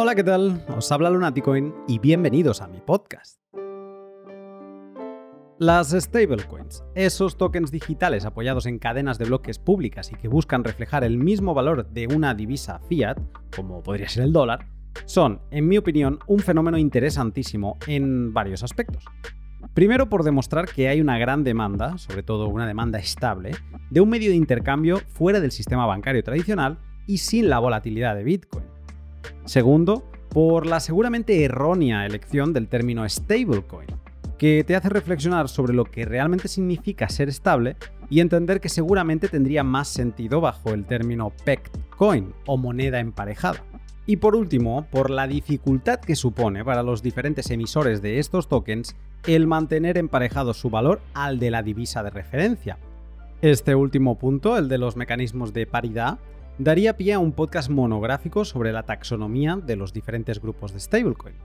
Hola, ¿qué tal? Os habla Lunaticoin y bienvenidos a mi podcast. Las stablecoins, esos tokens digitales apoyados en cadenas de bloques públicas y que buscan reflejar el mismo valor de una divisa fiat, como podría ser el dólar, son, en mi opinión, un fenómeno interesantísimo en varios aspectos. Primero por demostrar que hay una gran demanda, sobre todo una demanda estable, de un medio de intercambio fuera del sistema bancario tradicional y sin la volatilidad de Bitcoin. Segundo, por la seguramente errónea elección del término stablecoin, que te hace reflexionar sobre lo que realmente significa ser estable y entender que seguramente tendría más sentido bajo el término pegged coin o moneda emparejada. Y por último, por la dificultad que supone para los diferentes emisores de estos tokens el mantener emparejado su valor al de la divisa de referencia. Este último punto, el de los mecanismos de paridad, daría pie a un podcast monográfico sobre la taxonomía de los diferentes grupos de stablecoin.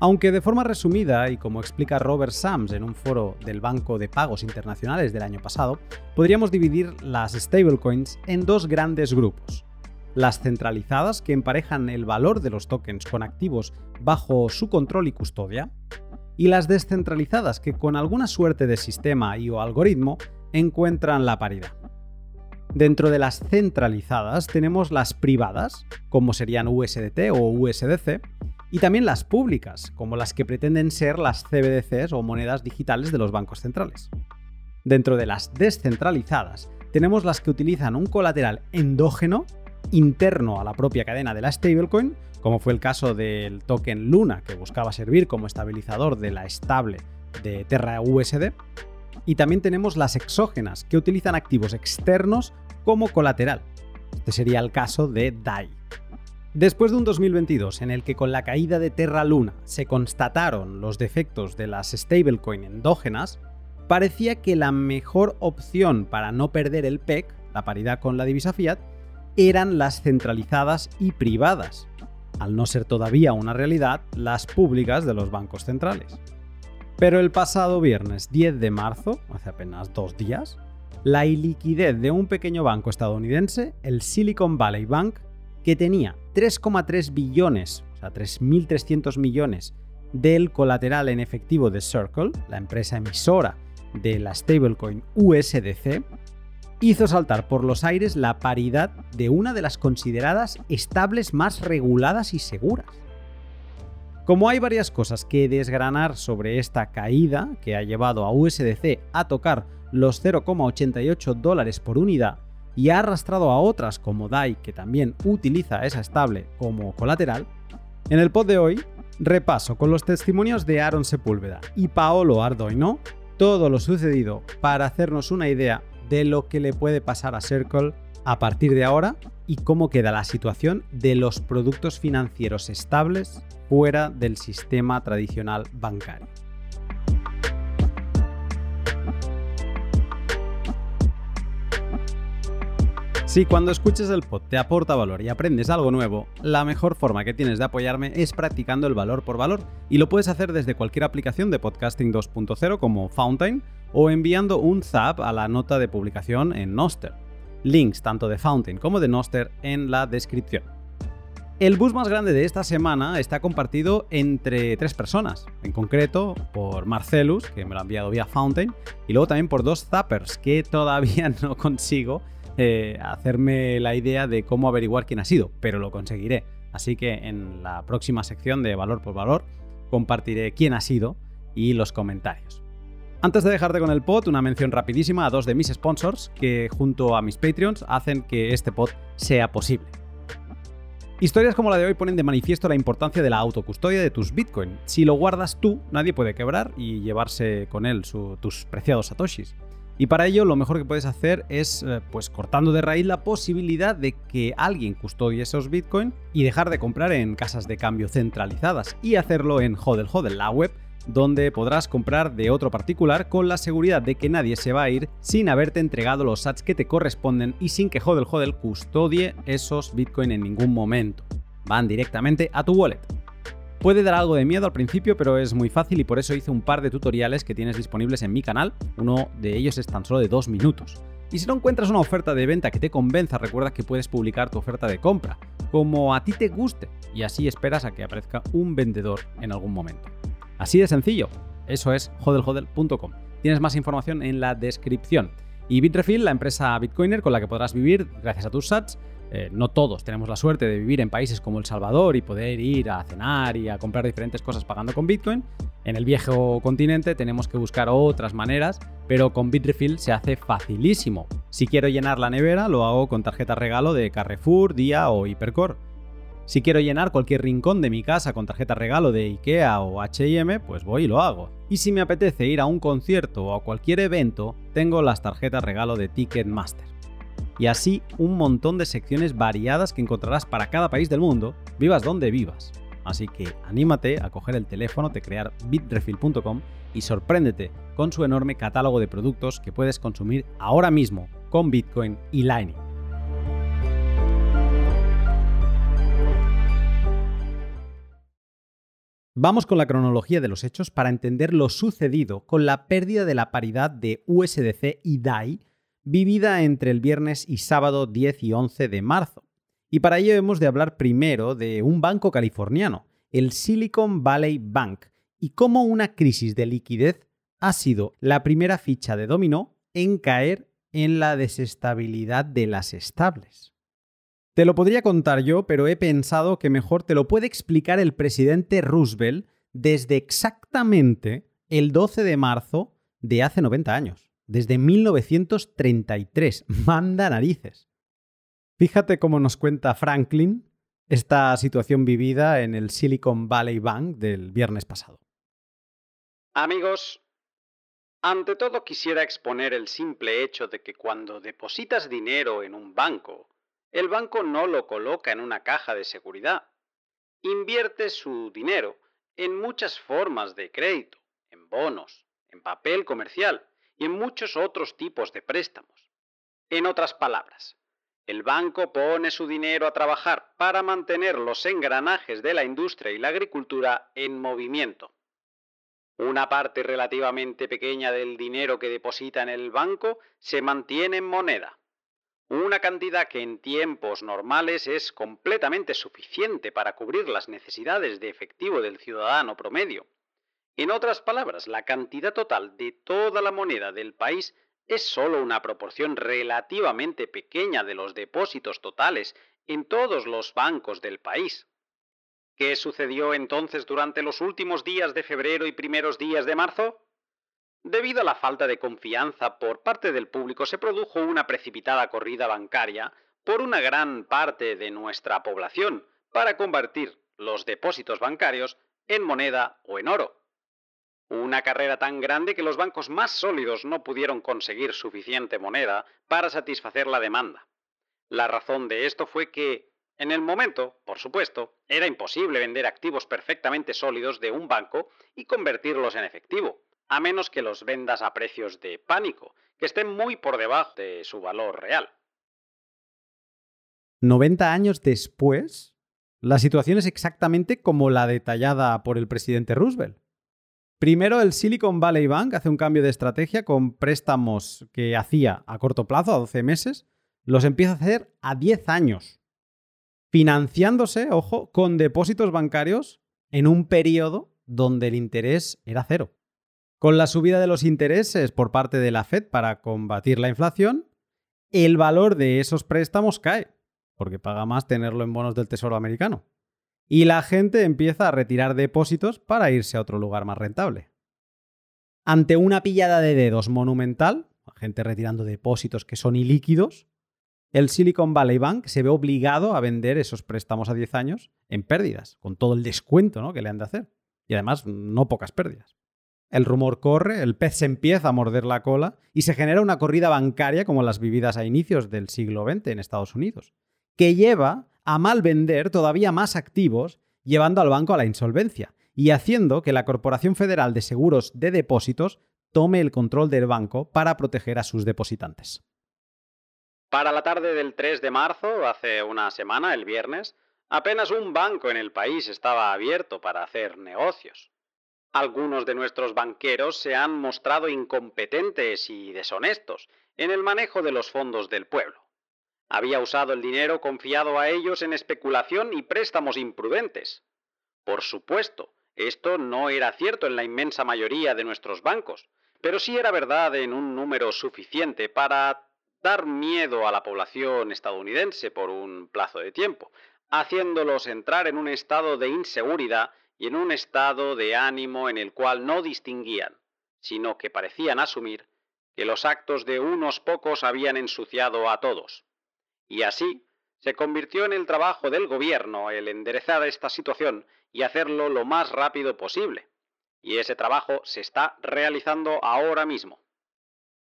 Aunque de forma resumida, y como explica Robert Sams en un foro del Banco de Pagos Internacionales del año pasado, podríamos dividir las stablecoins en dos grandes grupos. Las centralizadas, que emparejan el valor de los tokens con activos bajo su control y custodia, y las descentralizadas, que con alguna suerte de sistema y o algoritmo encuentran la paridad. Dentro de las centralizadas tenemos las privadas, como serían USDT o USDC, y también las públicas, como las que pretenden ser las CBDCs o monedas digitales de los bancos centrales. Dentro de las descentralizadas tenemos las que utilizan un colateral endógeno interno a la propia cadena de la stablecoin, como fue el caso del token Luna, que buscaba servir como estabilizador de la estable de Terra USD, y también tenemos las exógenas, que utilizan activos externos como colateral. Este sería el caso de DAI. Después de un 2022 en el que con la caída de Terra Luna se constataron los defectos de las stablecoin endógenas, parecía que la mejor opción para no perder el PEC, la paridad con la divisa fiat, eran las centralizadas y privadas, al no ser todavía una realidad las públicas de los bancos centrales. Pero el pasado viernes 10 de marzo, hace apenas dos días, la iliquidez de un pequeño banco estadounidense, el Silicon Valley Bank, que tenía 3,3 billones, o sea, 3.300 millones del colateral en efectivo de Circle, la empresa emisora de la stablecoin USDC, hizo saltar por los aires la paridad de una de las consideradas estables más reguladas y seguras. Como hay varias cosas que desgranar sobre esta caída que ha llevado a USDC a tocar los 0,88 dólares por unidad y ha arrastrado a otras como DAI que también utiliza esa estable como colateral, en el pod de hoy repaso con los testimonios de Aaron Sepúlveda y Paolo Ardoino todo lo sucedido para hacernos una idea de lo que le puede pasar a Circle a partir de ahora y cómo queda la situación de los productos financieros estables fuera del sistema tradicional bancario. Si cuando escuches el pod te aporta valor y aprendes algo nuevo, la mejor forma que tienes de apoyarme es practicando el valor por valor, y lo puedes hacer desde cualquier aplicación de podcasting 2.0 como Fountain o enviando un zap a la nota de publicación en Noster. Links tanto de Fountain como de Noster en la descripción. El bus más grande de esta semana está compartido entre tres personas, en concreto por Marcelus, que me lo ha enviado vía Fountain, y luego también por dos zappers, que todavía no consigo eh, hacerme la idea de cómo averiguar quién ha sido, pero lo conseguiré. Así que en la próxima sección de valor por valor compartiré quién ha sido y los comentarios. Antes de dejarte con el pod, una mención rapidísima a dos de mis sponsors que junto a mis Patreons hacen que este pod sea posible. Historias como la de hoy ponen de manifiesto la importancia de la autocustodia de tus Bitcoin. Si lo guardas tú, nadie puede quebrar y llevarse con él tus preciados satoshis. Y para ello lo mejor que puedes hacer es eh, pues cortando de raíz la posibilidad de que alguien custodie esos Bitcoin y dejar de comprar en casas de cambio centralizadas y hacerlo en Hodel Hodel, la web donde podrás comprar de otro particular con la seguridad de que nadie se va a ir sin haberte entregado los sats que te corresponden y sin que Hodel custodie esos Bitcoin en ningún momento. Van directamente a tu wallet. Puede dar algo de miedo al principio, pero es muy fácil y por eso hice un par de tutoriales que tienes disponibles en mi canal. Uno de ellos es tan solo de dos minutos. Y si no encuentras una oferta de venta que te convenza, recuerda que puedes publicar tu oferta de compra. como a ti te guste y así esperas a que aparezca un vendedor en algún momento. Así de sencillo. Eso es hodelhodel.com. Tienes más información en la descripción. Y Bitrefill, la empresa Bitcoiner con la que podrás vivir gracias a tus sats, eh, no todos tenemos la suerte de vivir en países como El Salvador y poder ir a cenar y a comprar diferentes cosas pagando con Bitcoin. En el viejo continente tenemos que buscar otras maneras, pero con Bitrefill se hace facilísimo. Si quiero llenar la nevera, lo hago con tarjeta regalo de Carrefour, Día o Hipercore. Si quiero llenar cualquier rincón de mi casa con tarjeta regalo de IKEA o HM, pues voy y lo hago. Y si me apetece ir a un concierto o a cualquier evento, tengo las tarjetas regalo de Ticketmaster y así un montón de secciones variadas que encontrarás para cada país del mundo, vivas donde vivas. Así que anímate a coger el teléfono, de crear bitrefill.com y sorpréndete con su enorme catálogo de productos que puedes consumir ahora mismo con Bitcoin y Lightning. Vamos con la cronología de los hechos para entender lo sucedido con la pérdida de la paridad de USDC y DAI vivida entre el viernes y sábado 10 y 11 de marzo. Y para ello hemos de hablar primero de un banco californiano, el Silicon Valley Bank, y cómo una crisis de liquidez ha sido la primera ficha de dominó en caer en la desestabilidad de las estables. Te lo podría contar yo, pero he pensado que mejor te lo puede explicar el presidente Roosevelt desde exactamente el 12 de marzo de hace 90 años desde 1933. Manda narices. Fíjate cómo nos cuenta Franklin esta situación vivida en el Silicon Valley Bank del viernes pasado. Amigos, ante todo quisiera exponer el simple hecho de que cuando depositas dinero en un banco, el banco no lo coloca en una caja de seguridad. Invierte su dinero en muchas formas de crédito, en bonos, en papel comercial y en muchos otros tipos de préstamos. En otras palabras, el banco pone su dinero a trabajar para mantener los engranajes de la industria y la agricultura en movimiento. Una parte relativamente pequeña del dinero que deposita en el banco se mantiene en moneda, una cantidad que en tiempos normales es completamente suficiente para cubrir las necesidades de efectivo del ciudadano promedio en otras palabras, la cantidad total de toda la moneda del país es solo una proporción relativamente pequeña de los depósitos totales en todos los bancos del país. ¿Qué sucedió entonces durante los últimos días de febrero y primeros días de marzo? Debido a la falta de confianza por parte del público se produjo una precipitada corrida bancaria por una gran parte de nuestra población para convertir los depósitos bancarios en moneda o en oro. Una carrera tan grande que los bancos más sólidos no pudieron conseguir suficiente moneda para satisfacer la demanda. La razón de esto fue que, en el momento, por supuesto, era imposible vender activos perfectamente sólidos de un banco y convertirlos en efectivo, a menos que los vendas a precios de pánico, que estén muy por debajo de su valor real. 90 años después, la situación es exactamente como la detallada por el presidente Roosevelt. Primero, el Silicon Valley Bank hace un cambio de estrategia con préstamos que hacía a corto plazo, a 12 meses, los empieza a hacer a 10 años, financiándose, ojo, con depósitos bancarios en un periodo donde el interés era cero. Con la subida de los intereses por parte de la Fed para combatir la inflación, el valor de esos préstamos cae, porque paga más tenerlo en bonos del Tesoro americano y la gente empieza a retirar depósitos para irse a otro lugar más rentable. Ante una pillada de dedos monumental, gente retirando depósitos que son ilíquidos, el Silicon Valley Bank se ve obligado a vender esos préstamos a 10 años en pérdidas, con todo el descuento ¿no? que le han de hacer. Y además, no pocas pérdidas. El rumor corre, el pez se empieza a morder la cola y se genera una corrida bancaria como las vividas a inicios del siglo XX en Estados Unidos, que lleva a mal vender todavía más activos, llevando al banco a la insolvencia y haciendo que la Corporación Federal de Seguros de Depósitos tome el control del banco para proteger a sus depositantes. Para la tarde del 3 de marzo, hace una semana, el viernes, apenas un banco en el país estaba abierto para hacer negocios. Algunos de nuestros banqueros se han mostrado incompetentes y deshonestos en el manejo de los fondos del pueblo. Había usado el dinero confiado a ellos en especulación y préstamos imprudentes. Por supuesto, esto no era cierto en la inmensa mayoría de nuestros bancos, pero sí era verdad en un número suficiente para dar miedo a la población estadounidense por un plazo de tiempo, haciéndolos entrar en un estado de inseguridad y en un estado de ánimo en el cual no distinguían, sino que parecían asumir que los actos de unos pocos habían ensuciado a todos. Y así se convirtió en el trabajo del gobierno el enderezar esta situación y hacerlo lo más rápido posible. Y ese trabajo se está realizando ahora mismo.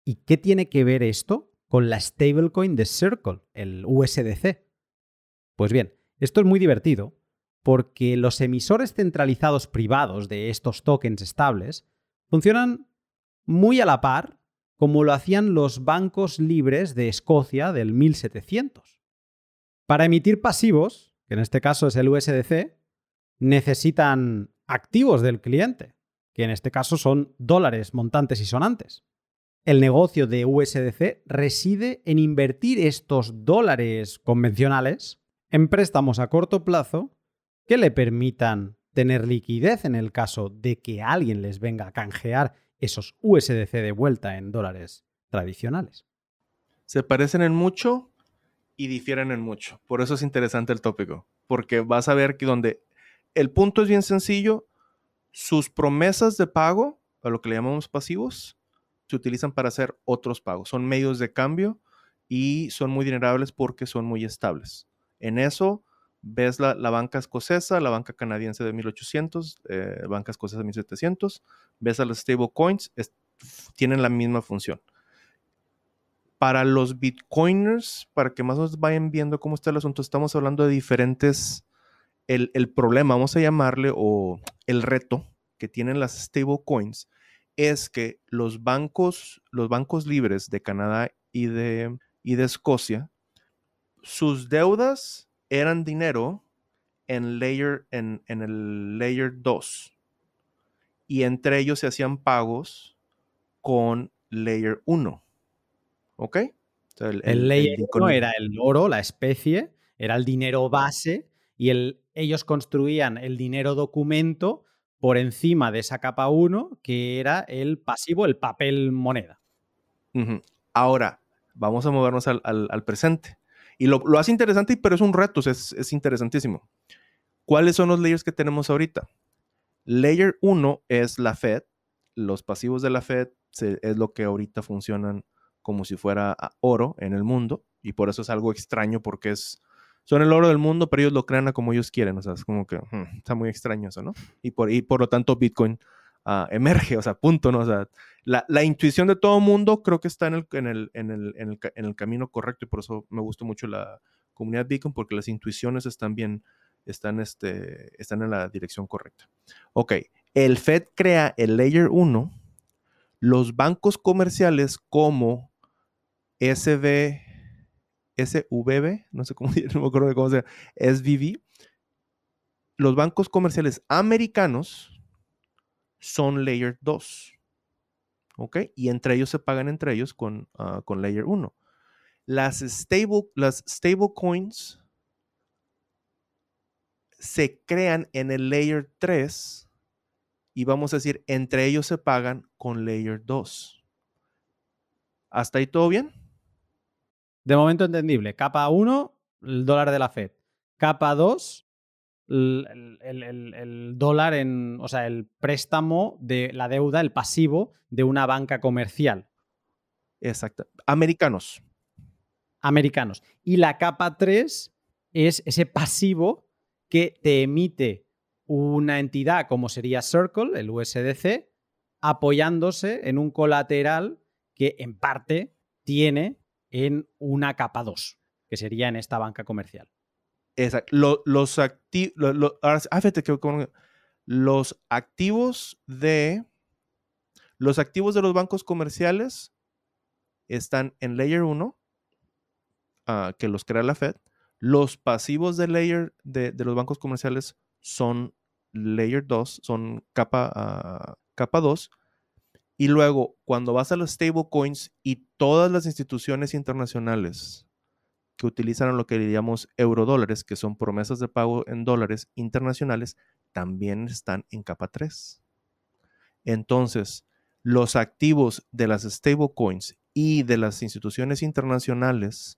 ¿Y qué tiene que ver esto con la stablecoin de Circle, el USDC? Pues bien, esto es muy divertido porque los emisores centralizados privados de estos tokens estables funcionan muy a la par como lo hacían los bancos libres de Escocia del 1700. Para emitir pasivos, que en este caso es el USDC, necesitan activos del cliente, que en este caso son dólares montantes y sonantes. El negocio de USDC reside en invertir estos dólares convencionales en préstamos a corto plazo que le permitan tener liquidez en el caso de que alguien les venga a canjear esos USDC de vuelta en dólares tradicionales. Se parecen en mucho y difieren en mucho. Por eso es interesante el tópico, porque vas a ver que donde el punto es bien sencillo, sus promesas de pago, a lo que le llamamos pasivos, se utilizan para hacer otros pagos. Son medios de cambio y son muy dinerables porque son muy estables. En eso ves la, banca escocesa, la banca canadiense de 1800, eh, banca escocesa de 1700, ves a los stablecoins, tienen la misma función. Para los bitcoiners, para que más o menos vayan viendo cómo está el asunto, estamos hablando de diferentes, el, el problema, vamos a llamarle, o el reto que tienen las stablecoins, es que los bancos, los bancos libres de Canadá y de, y de Escocia, sus deudas eran dinero en, layer, en, el layer 2 y entre ellos se hacían pagos con layer 1. ¿Ok? el, layer 1 era el oro, la especie, era el dinero base y el, ellos construían el dinero documento por encima de esa capa 1 que era el pasivo, el papel moneda. Ahora, vamos a movernos al presente. Y lo, hace interesante, pero es un reto, es, interesantísimo. ¿Cuáles son los layers que tenemos ahorita? Layer 1 es la Fed. Los pasivos de la Fed es lo que ahorita funcionan como si fuera oro en el mundo. Y por eso es algo extraño porque es, son el oro del mundo, pero ellos lo crean como ellos quieren. O sea, es como que hmm, está muy extraño eso, ¿no? Y por, y por lo tanto Bitcoin Ah, emerge, o sea, punto, ¿no? O sea, la, intuición de todo mundo creo que está en el, en, el, en, el, en, el, camino correcto y por eso me gusta mucho la comunidad Beacon porque las intuiciones están bien, están, este, están en la dirección correcta. Ok, el Fed crea el Layer 1, los bancos comerciales como SB, SVB, no sé cómo, me acuerdo de cómo se llama, SVB, los bancos comerciales americanos, son layer 2. ¿Ok? Y entre ellos se pagan entre ellos con, ah, con layer 1. Las stable, las stable coins se crean en el layer 3 y vamos a decir, entre ellos se pagan con layer 2. ¿Hasta ahí todo bien? De momento entendible. Capa 1, el dólar de la Fed. Capa 2, el, dólar en, o sea, el préstamo de la deuda, el pasivo de una banca comercial. Exacto. Americanos. Americanos. Y la capa 3 es ese pasivo que te emite una entidad como sería Circle, el USDC, apoyándose en un colateral que en parte tiene en una capa 2, que sería en esta banca comercial los, activos, ah, los activos de los activos de los bancos comerciales están en Layer 1, ah, que los crea la Fed. Los pasivos de Layer de, los bancos comerciales son Layer 2, son capa, uh, capa 2. Y luego, cuando vas a los stablecoins y todas las instituciones internacionales que utilizan lo que diríamos eurodólares, que son promesas de pago en dólares internacionales, también están en capa 3. Entonces, los activos de las stablecoins y de las instituciones internacionales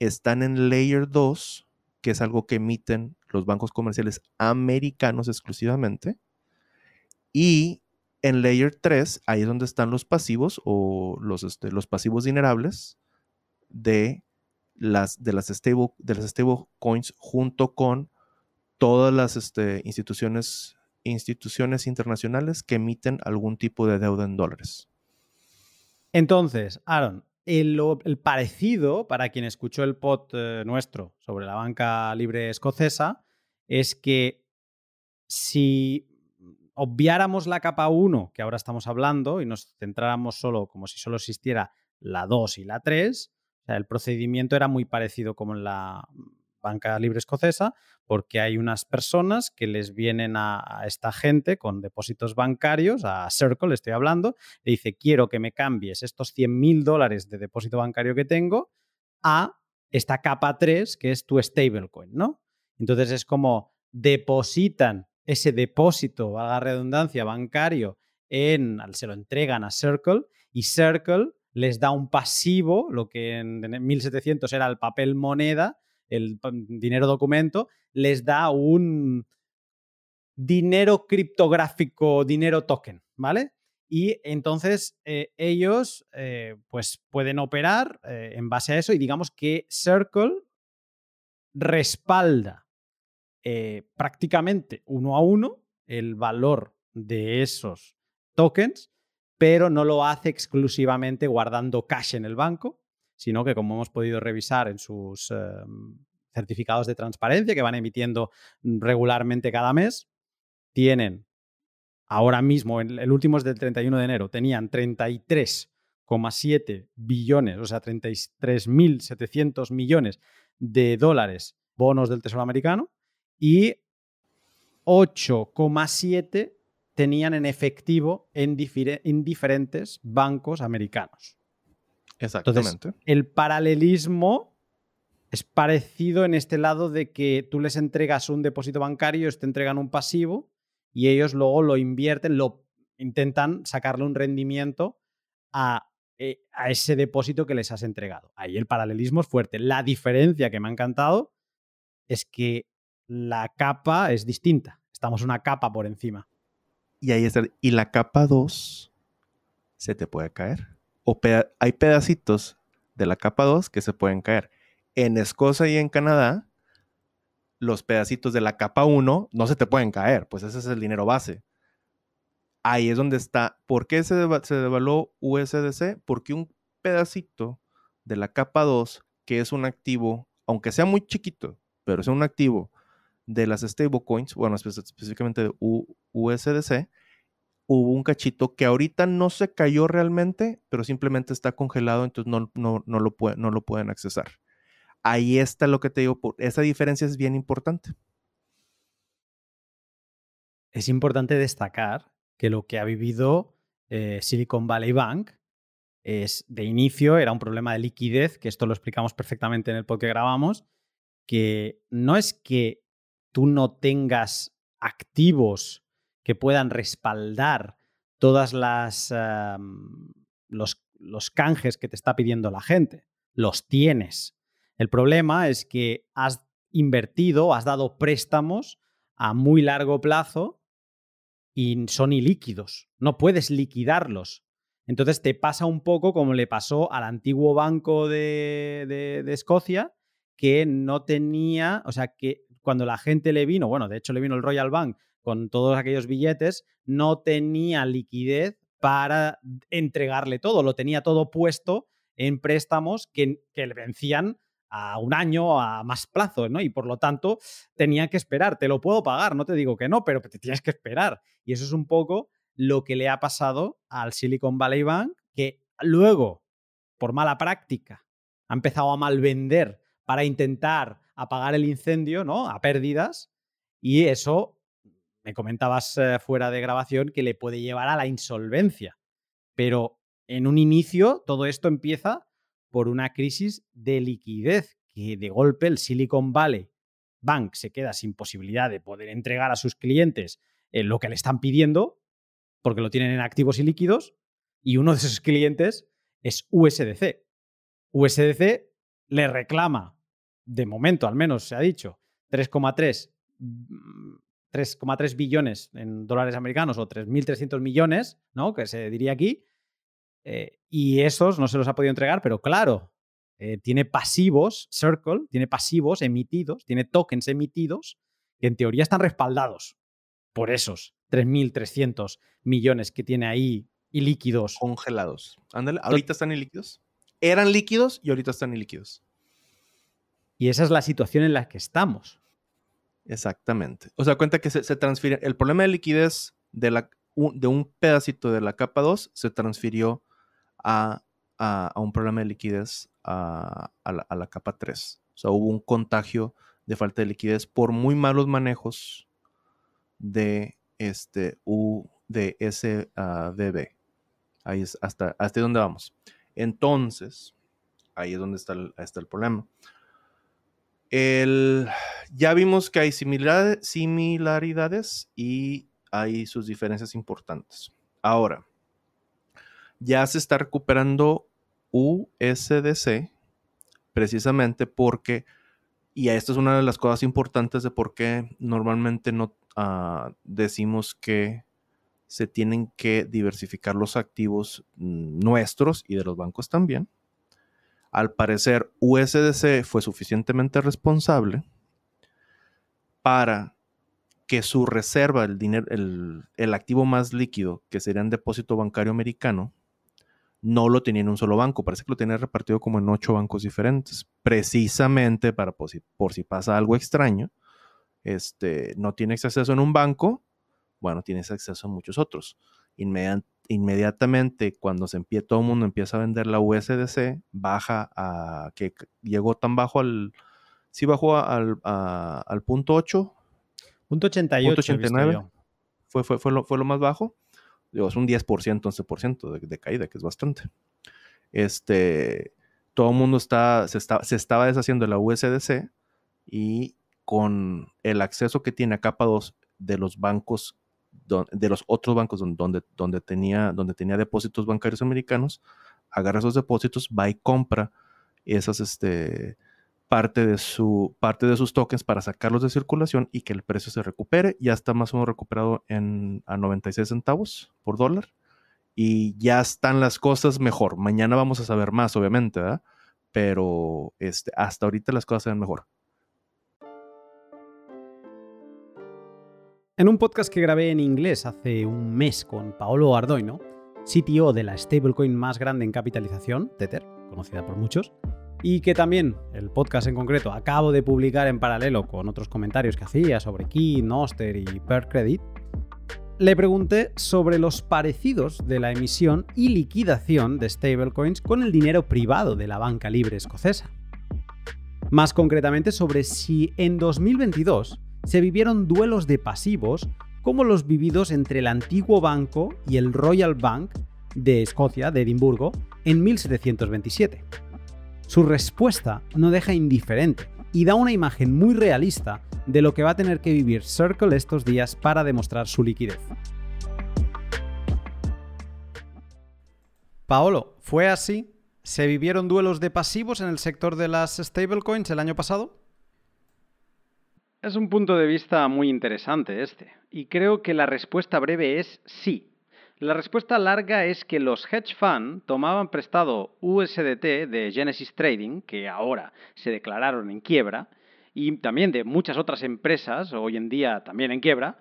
están en Layer 2, que es algo que emiten los bancos comerciales americanos exclusivamente. Y en Layer 3, ahí es donde están los pasivos o los, este, los pasivos dinerables de las, de las, stable, de las coins junto con todas las este, instituciones, instituciones internacionales que emiten algún tipo de deuda en dólares. Entonces, Aaron, el, parecido para quien escuchó el pod eh, nuestro sobre la banca libre escocesa es que si obviáramos la capa 1, que ahora estamos hablando, y nos centráramos solo como si solo existiera la 2 y la 3, el procedimiento era muy parecido como en la banca libre escocesa, porque hay unas personas que les vienen a, esta gente con depósitos bancarios, a Circle estoy hablando, le dice, quiero que me cambies estos 100 mil dólares de depósito bancario que tengo a esta capa 3, que es tu stablecoin, ¿no? Entonces es como depositan ese depósito, a la redundancia, bancario, en, se lo entregan a Circle y Circle les da un pasivo, lo que en 1700 era el papel moneda, el dinero documento, les da un dinero criptográfico, dinero token, ¿vale? Y entonces eh, ellos eh, pues pueden operar eh, en base a eso y digamos que Circle respalda prácticamente uno a uno el valor de esos tokens, pero no lo hace exclusivamente guardando cash en el banco, sino que como hemos podido revisar en sus em, certificados de transparencia que van emitiendo regularmente cada mes, tienen ahora mismo, el último es del 31 de enero, tenían 33,7 billones, o sea, 33.700 millones de dólares bonos del Tesoro americano y 8,7 tenían en efectivo en, diferentes bancos americanos. Exactamente. el paralelismo es parecido en este lado de que tú les entregas un depósito bancario, ellos te entregan un pasivo y ellos luego lo invierten, lo intentan sacarle un rendimiento a, eh, a ese depósito que les has entregado. Ahí el paralelismo es fuerte. La diferencia que me ha encantado es que la capa es distinta. Estamos una capa por encima. Y ahí está. Y la capa 2 se te puede caer. O hay pedacitos de la capa 2 que se pueden caer. En Escocia y en Canadá, los pedacitos de la capa 1 no se te pueden caer, pues ese es el dinero base. Ahí es donde está. ¿Por qué se, se devaluó USDC? Porque un pedacito de la capa 2, que es un activo, aunque sea muy chiquito, pero es un activo de las stablecoins, bueno, específicamente de USDC, hubo un cachito que ahorita no se cayó realmente, pero simplemente está congelado, entonces no, no, no, lo, no lo pueden accesar ahí está lo que te digo, esa diferencia es bien importante. Es importante destacar que lo que ha vivido eh, Silicon Valley Bank es de inicio era un problema de liquidez, que esto lo explicamos perfectamente en el podcast que grabamos, que no es que tú no tengas activos que puedan respaldar todas las los, los canjes que te está pidiendo la gente, los tienes. El problema es que has invertido, has dado préstamos a muy largo plazo y son ilíquidos. No puedes liquidarlos. Entonces te pasa un poco como le pasó al antiguo banco de, Escocia, que no tenía, o sea, que cuando la gente le vino, bueno, de hecho le vino el Royal Bank con todos aquellos billetes, no tenía liquidez para entregarle todo, lo tenía todo puesto en préstamos que, que le vencían a un año, a más plazo, ¿no? Y por lo tanto, tenía que esperar. Te lo puedo pagar, no te digo que no, pero te tienes que esperar. Y eso es un poco lo que le ha pasado al Silicon Valley Bank, que luego, por mala práctica, ha empezado a malvender para intentar apagar el incendio, ¿no? A pérdidas. Y eso, me comentabas eh, fuera de grabación, que le puede llevar a la insolvencia. Pero en un inicio, todo esto empieza por una crisis de liquidez, que de golpe el Silicon Valley Bank se queda sin posibilidad de poder entregar a sus clientes eh, lo que le están pidiendo, porque lo tienen en activos y líquidos, y uno de esos clientes es USDC. USDC le reclama, de momento al menos se ha dicho, 3,3 3,3 billones en dólares americanos o 3.300 millones, ¿no? Que se diría aquí. Eh, y esos no se los ha podido entregar, pero claro, eh, tiene pasivos, Circle, tiene pasivos emitidos, tiene tokens emitidos que en teoría están respaldados por esos 3.300 millones que tiene ahí y líquidos. Congelados. Ándale, ahorita están líquidos. Eran líquidos y ahorita están líquidos. Y esa es la situación en la que estamos. Exactamente. O sea, cuenta que se, transfiere. El problema de liquidez de, la, de un pedacito de la capa 2 se transfirió a, un problema de liquidez a, la, capa 3. O sea, hubo un contagio de falta de liquidez por muy malos manejos de este U de SBB. Ahí es hasta, hasta donde vamos. Entonces, ahí es donde está está el problema. El, ya vimos que hay similaridades y hay sus diferencias importantes. Ahora, ya se está recuperando USDC precisamente porque, y esto es una de las cosas importantes de por qué normalmente no ah, decimos que se tienen que diversificar los activos mm, nuestros y de los bancos también al parecer, USDC fue suficientemente responsable para que su reserva, el, dinero, el, activo más líquido, que sería un depósito bancario americano, no lo tenía en un solo banco. Parece que lo tenía repartido como en ocho bancos diferentes. Precisamente para por si, pasa algo extraño, este, no tienes acceso en un banco, bueno, tienes acceso a muchos otros. Inmediatamente inmediatamente cuando se empieza, todo el mundo empieza a vender la USDC, baja a que llegó tan bajo al, sí bajó al, al punto 8. Punto 88. Punto 89. Fue, fue, fue, lo, fue lo más bajo. es un 10%, 11% de, de, caída, que es bastante. Este, todo el mundo está, se, está, se estaba deshaciendo de la USDC y con el acceso que tiene a capa 2 de los bancos de los otros bancos donde, donde, tenía, donde tenía depósitos bancarios americanos, agarra esos depósitos, va y compra esas, este, parte de, su, parte de sus tokens para sacarlos de circulación y que el precio se recupere. Ya está más o menos recuperado en, a 96 centavos por dólar. Y ya están las cosas mejor. Mañana vamos a saber más, obviamente. Pero este, hasta ahorita las cosas se ven mejor. En un podcast que grabé en inglés hace un mes con Paolo Ardoino, CTO de la stablecoin más grande en capitalización, Tether, conocida por muchos, y que también el podcast en concreto acabo de publicar en paralelo con otros comentarios que hacía sobre Key, Noster y Per Credit, le pregunté sobre los parecidos de la emisión y liquidación de stablecoins con el dinero privado de la banca libre escocesa. Más concretamente sobre si en 2022 se vivieron duelos de pasivos como los vividos entre el antiguo banco y el Royal Bank de Escocia, de Edimburgo, en 1727. Su respuesta no deja indiferente y da una imagen muy realista de lo que va a tener que vivir Circle estos días para demostrar su liquidez. Paolo, ¿fue así? ¿Se vivieron duelos de pasivos en el sector de las stablecoins el año pasado? Es un punto de vista muy interesante este, y creo que la respuesta breve es sí. La respuesta larga es que los hedge funds tomaban prestado USDT de Genesis Trading, que ahora se declararon en quiebra, y también de muchas otras empresas, hoy en día también en quiebra,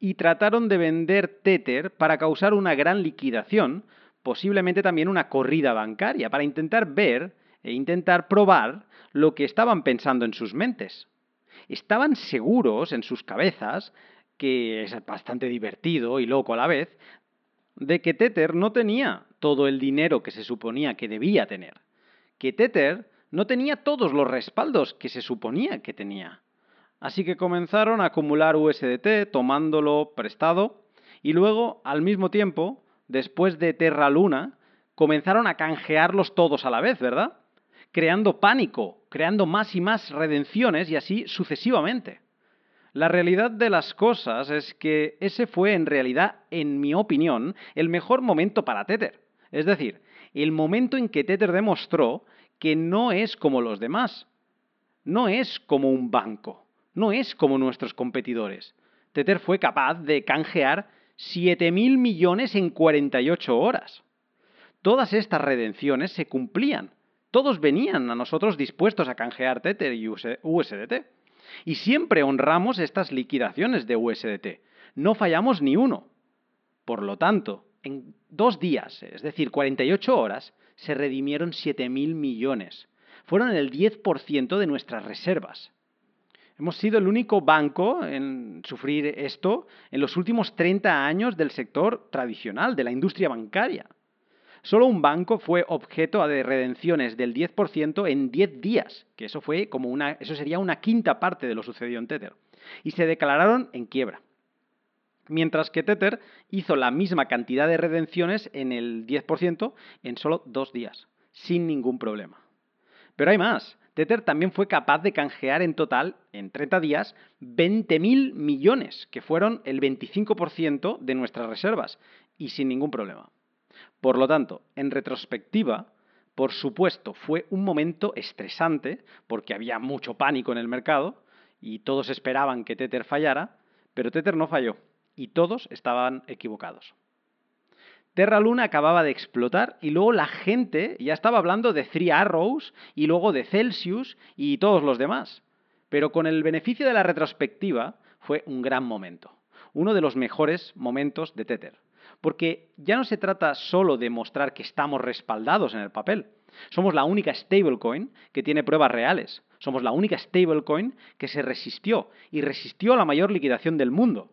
y trataron de vender Tether para causar una gran liquidación, posiblemente también una corrida bancaria, para intentar ver e intentar probar lo que estaban pensando en sus mentes estaban seguros en sus cabezas, que es bastante divertido y loco a la vez, de que Tether no tenía todo el dinero que se suponía que debía tener, que Tether no tenía todos los respaldos que se suponía que tenía. Así que comenzaron a acumular USDT tomándolo prestado y luego, al mismo tiempo, después de Terra Luna, comenzaron a canjearlos todos a la vez, ¿verdad? Creando pánico, creando más y más redenciones y así sucesivamente. La realidad de las cosas es que ese fue en realidad, en mi opinión, el mejor momento para Tether. Es decir, el momento en que Tether demostró que no es como los demás. No es como un banco. No es como nuestros competidores. Tether fue capaz de canjear 7.000 millones en 48 horas. Todas estas redenciones se cumplían. Todos venían a nosotros dispuestos a canjear Tether y USDT. Y siempre honramos estas liquidaciones de USDT. No fallamos ni uno. Por lo tanto, en dos días, es decir, 48 horas, se redimieron 7.000 millones. Fueron el 10% de nuestras reservas. Hemos sido el único banco en sufrir esto en los últimos 30 años del sector tradicional, de la industria bancaria. Solo un banco fue objeto de redenciones del 10% en 10 días, que eso fue como una, eso sería una quinta parte de lo sucedido en Tether. Y se declararon en quiebra. Mientras que Tether hizo la misma cantidad de redenciones en el 10% en solo dos días, sin ningún problema. Pero hay más. Tether también fue capaz de canjear en total, en 30 días, 20.000 millones, que fueron el 25% de nuestras reservas, y sin ningún problema. Por lo tanto, en retrospectiva, por supuesto, fue un momento estresante porque había mucho pánico en el mercado y todos esperaban que Tether fallara, pero Tether no falló y todos estaban equivocados. Terra Luna acababa de explotar y luego la gente ya estaba hablando de Three Arrows y luego de Celsius y todos los demás. Pero con el beneficio de la retrospectiva fue un gran momento, uno de los mejores momentos de Tether porque ya no se trata solo de mostrar que estamos respaldados en el papel. Somos la única stablecoin que tiene pruebas reales. Somos la única stablecoin que se resistió y resistió a la mayor liquidación del mundo.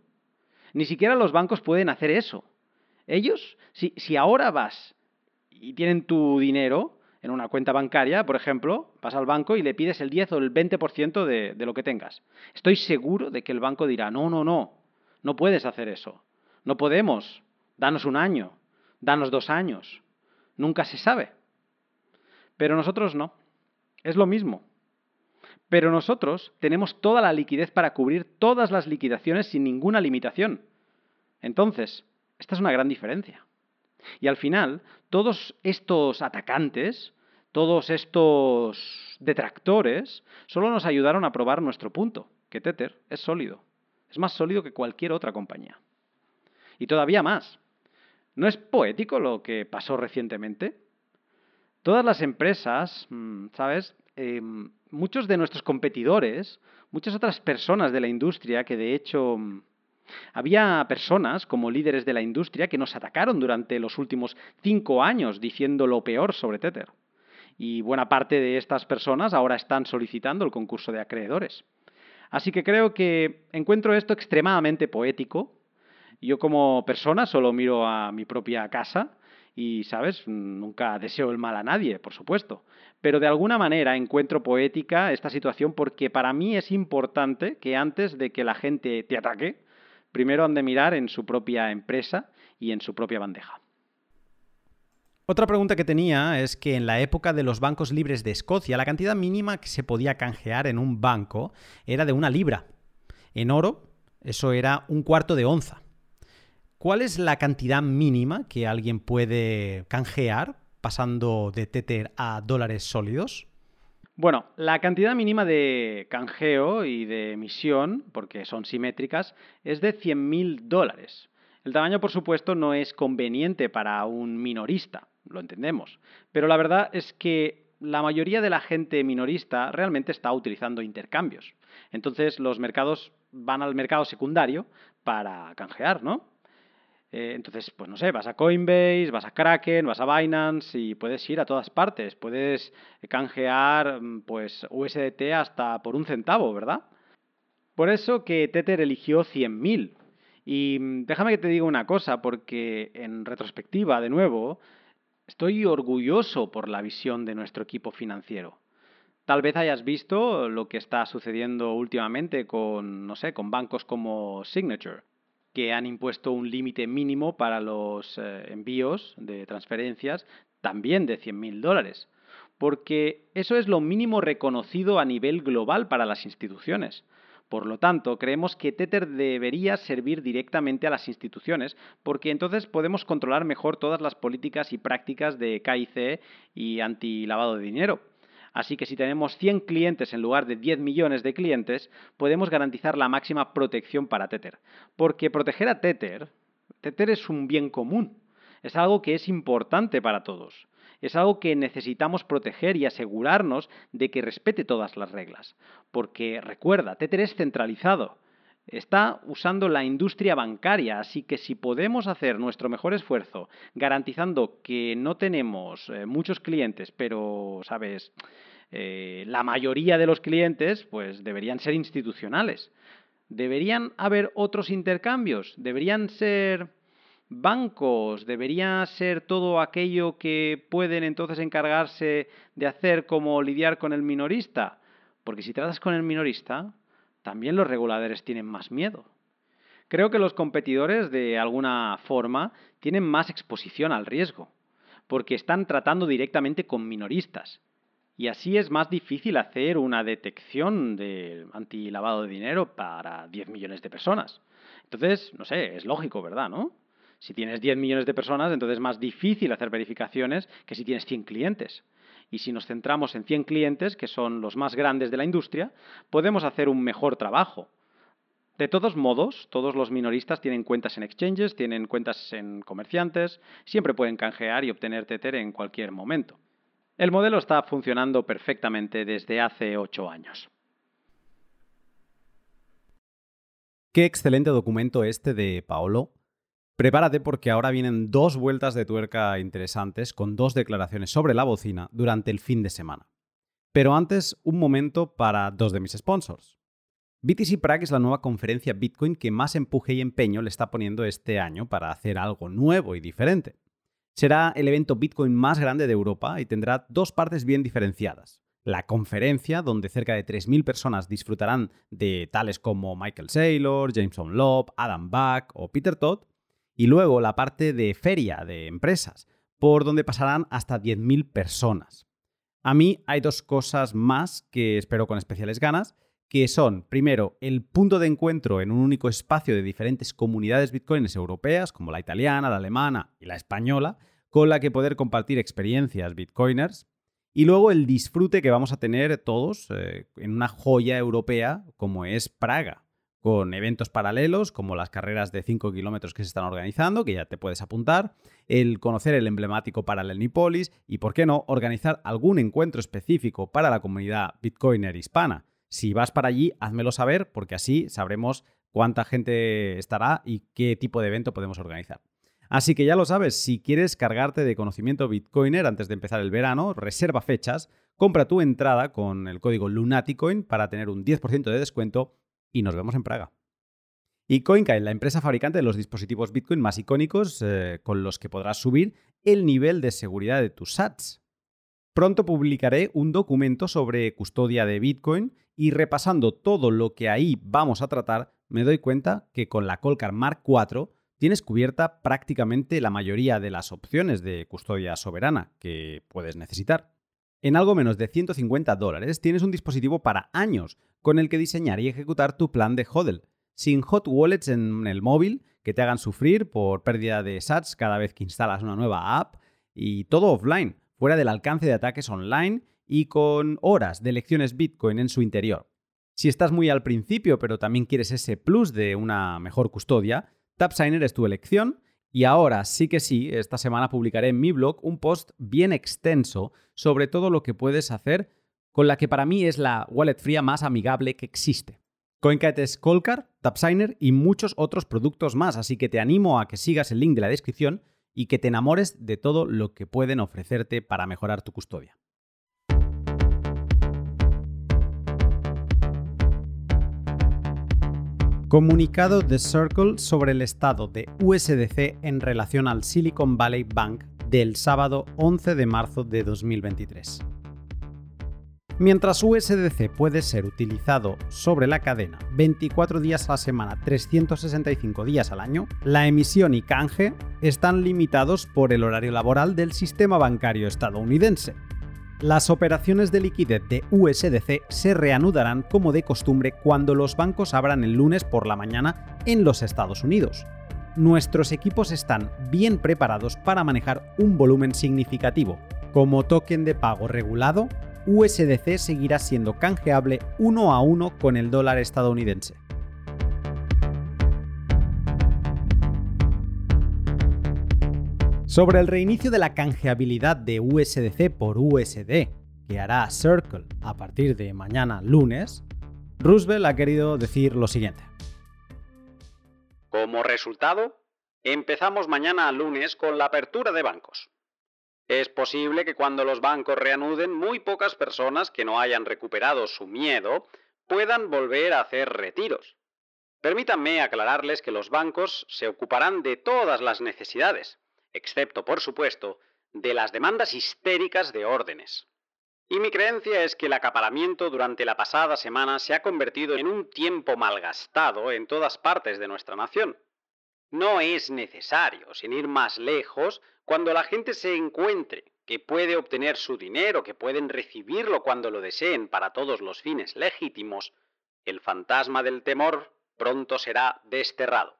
Ni siquiera los bancos pueden hacer eso. Ellos, si, ahora vas y tienen tu dinero en una cuenta bancaria, por ejemplo, vas al banco y le pides el 10 o el 20% de, de lo que tengas. Estoy seguro de que el banco dirá, no, no, no, no puedes hacer eso. No podemos danos un año, danos dos años. Nunca se sabe. Pero nosotros no. Es lo mismo. Pero nosotros tenemos toda la liquidez para cubrir todas las liquidaciones sin ninguna limitación. Entonces, esta es una gran diferencia. Y al final, todos estos atacantes, todos estos detractores, solo nos ayudaron a probar nuestro punto, que Tether es sólido. Es más sólido que cualquier otra compañía. Y todavía más. ¿No es poético lo que pasó recientemente? Todas las empresas, mm, ¿sabes? Em, muchos de nuestros competidores, muchas otras personas de la industria que de hecho mm, había personas como líderes de la industria que nos atacaron durante los últimos cinco años diciendo lo peor sobre Tether. Y buena parte de estas personas ahora están solicitando el concurso de acreedores. Así que creo que encuentro esto extremadamente poético yo como persona solo miro a mi propia casa y, ¿sabes? Nunca deseo el mal a nadie, por supuesto. Pero de alguna manera encuentro poética esta situación porque para mí es importante que antes de que la gente te ataque, primero han de mirar en su propia empresa y en su propia bandeja. Otra pregunta que tenía es que en la época de los bancos libres de Escocia, la cantidad mínima que se podía canjear en un banco era de una libra. En oro, eso era un cuarto de onza. ¿Cuál es la cantidad mínima que alguien puede canjear pasando de Tether a dólares sólidos? Bueno, la cantidad mínima de canjeo y de emisión, porque son simétricas, es de 100.000 dólares. El tamaño, por supuesto, no es conveniente para un minorista, lo entendemos, pero la verdad es que la mayoría de la gente minorista realmente está utilizando intercambios. Entonces los mercados van al mercado secundario para canjear, ¿no? Eh, entonces, pues no sé, vas a Coinbase, vas a Kraken, vas a Binance y puedes ir a todas partes. Puedes canjear mm, pues USDT hasta por un centavo, ¿verdad? Por eso que Tether eligió 100.000. Y mm, déjame que te diga una cosa, porque en retrospectiva, de nuevo, estoy orgulloso por la visión de nuestro equipo financiero. Tal vez hayas visto lo que está sucediendo últimamente con, no sé, con bancos como Signature que han impuesto un límite mínimo para los eh, envíos de transferencias también de 100.000 dólares. porque eso es lo mínimo reconocido a nivel global para las instituciones. Por lo tanto, creemos que Tether debería servir directamente a las instituciones, porque entonces podemos controlar mejor todas las políticas y prácticas de KIC y anti-lavado de dinero. Así que si tenemos 100 clientes en lugar de 10 millones de clientes, podemos garantizar la máxima protección para Tether. Porque proteger a Tether, Tether es un bien común, es algo que es importante para todos es algo que necesitamos proteger y asegurarnos de que respete todas las reglas. Porque recuerda, Tether es centralizado. Está usando la industria bancaria, así que si podemos hacer nuestro mejor esfuerzo garantizando que no tenemos eh, muchos clientes, pero, sabes, eh, la mayoría de los clientes, pues deberían ser institucionales. ¿Deberían haber otros intercambios? ¿Deberían ser bancos, debería ser todo aquello que pueden entonces encargarse de hacer como lidiar con el minorista. Porque si tratas con el minorista, también los reguladores tienen más miedo. Creo que los competidores, de alguna forma, tienen más exposición al riesgo, porque están tratando directamente con minoristas. Y así es más difícil hacer una detección de antilavado de dinero para 10 millones de personas. Entonces, no sé, es lógico, ¿verdad? ¿No? Si tienes 10 millones de personas, entonces es más difícil hacer verificaciones que si tienes 100 clientes. Y si nos centramos en 100 clientes, que son los más grandes de la industria, podemos hacer un mejor trabajo. De todos modos, todos los minoristas tienen cuentas en exchanges, tienen cuentas en comerciantes, siempre pueden canjear y obtener Tether en cualquier momento. El modelo está funcionando perfectamente desde hace 8 años. Qué excelente documento este de Paolo Prepárate porque ahora vienen dos vueltas de tuerca interesantes con dos declaraciones sobre la bocina durante el fin de semana. Pero antes, un momento para dos de mis sponsors. BTC Prague es la nueva conferencia Bitcoin que más empuje y empeño le está poniendo este año para hacer algo nuevo y diferente. Será el evento Bitcoin más grande de Europa y tendrá dos partes bien diferenciadas. La conferencia, donde cerca de 3.000 personas disfrutarán de tales como Michael Saylor, Jameson Loeb, Adam Back o Peter Todd, y luego la parte de feria de empresas, por donde pasarán hasta 10.000 personas. A mí hay dos cosas más que espero con especiales ganas, que son, primero, el punto de encuentro en un único espacio de diferentes comunidades bitcoins europeas, como la italiana, la alemana y la española, con la que poder compartir experiencias bitcoiners, y luego el disfrute que vamos a tener todos eh, en una joya europea como es Praga, con eventos paralelos como las carreras de 5 kilómetros que se están organizando, que ya te puedes apuntar, el conocer el emblemático Nipolis y, por qué no, organizar algún encuentro específico para la comunidad bitcoiner hispana. Si vas para allí, házmelo saber porque así sabremos cuánta gente estará y qué tipo de evento podemos organizar. Así que ya lo sabes, si quieres cargarte de conocimiento bitcoiner antes de empezar el verano, reserva fechas, compra tu entrada con el código Lunaticoin para tener un 10% de descuento y nos vemos en Praga. Y CoinKite, la empresa fabricante de los dispositivos Bitcoin más icónicos eh, con los que podrás subir el nivel de seguridad de tus sats. Pronto publicaré un documento sobre custodia de Bitcoin y repasando todo lo que ahí vamos a tratar, me doy cuenta que con la Colcar Mark IV tienes cubierta prácticamente la mayoría de las opciones de custodia soberana que puedes necesitar. En algo menos de 150 dólares tienes un dispositivo para años con el que diseñar y ejecutar tu plan de HODL, sin hot wallets en el móvil que te hagan sufrir por pérdida de sats cada vez que instalas una nueva app y todo offline, fuera del alcance de ataques online y con horas de lecciones Bitcoin en su interior. Si estás muy al principio pero también quieres ese plus de una mejor custodia, TapSigner es tu elección y ahora sí que sí, esta semana publicaré en mi blog un post bien extenso sobre todo lo que puedes hacer con la que para mí es la wallet fría más amigable que existe. CoinKite es Colcar, TapSigner y muchos otros productos más, así que te animo a que sigas el link de la descripción y que te enamores de todo lo que pueden ofrecerte para mejorar tu custodia. Comunicado de Circle sobre el estado de USDC en relación al Silicon Valley Bank del sábado 11 de marzo de 2023. Mientras USDC puede ser utilizado sobre la cadena 24 días a la semana, 365 días al año, la emisión y canje están limitados por el horario laboral del sistema bancario estadounidense. Las operaciones de liquidez de USDC se reanudarán como de costumbre cuando los bancos abran el lunes por la mañana en los Estados Unidos. Nuestros equipos están bien preparados para manejar un volumen significativo. Como token de pago regulado, USDC seguirá siendo canjeable uno a uno con el dólar estadounidense. Sobre el reinicio de la canjeabilidad de USDC por USD, que hará Circle a partir de mañana lunes, Roosevelt ha querido decir lo siguiente. Como resultado, empezamos mañana lunes con la apertura de bancos. Es posible que cuando los bancos reanuden, muy pocas personas que no hayan recuperado su miedo puedan volver a hacer retiros. Permítanme aclararles que los bancos se ocuparán de todas las necesidades, excepto, por supuesto, de las demandas histéricas de órdenes. Y mi creencia es que el acaparamiento durante la pasada semana se ha convertido en un tiempo malgastado en todas partes de nuestra nación. No es necesario, sin ir más lejos, cuando la gente se encuentre que puede obtener su dinero, que pueden recibirlo cuando lo deseen para todos los fines legítimos, el fantasma del temor pronto será desterrado.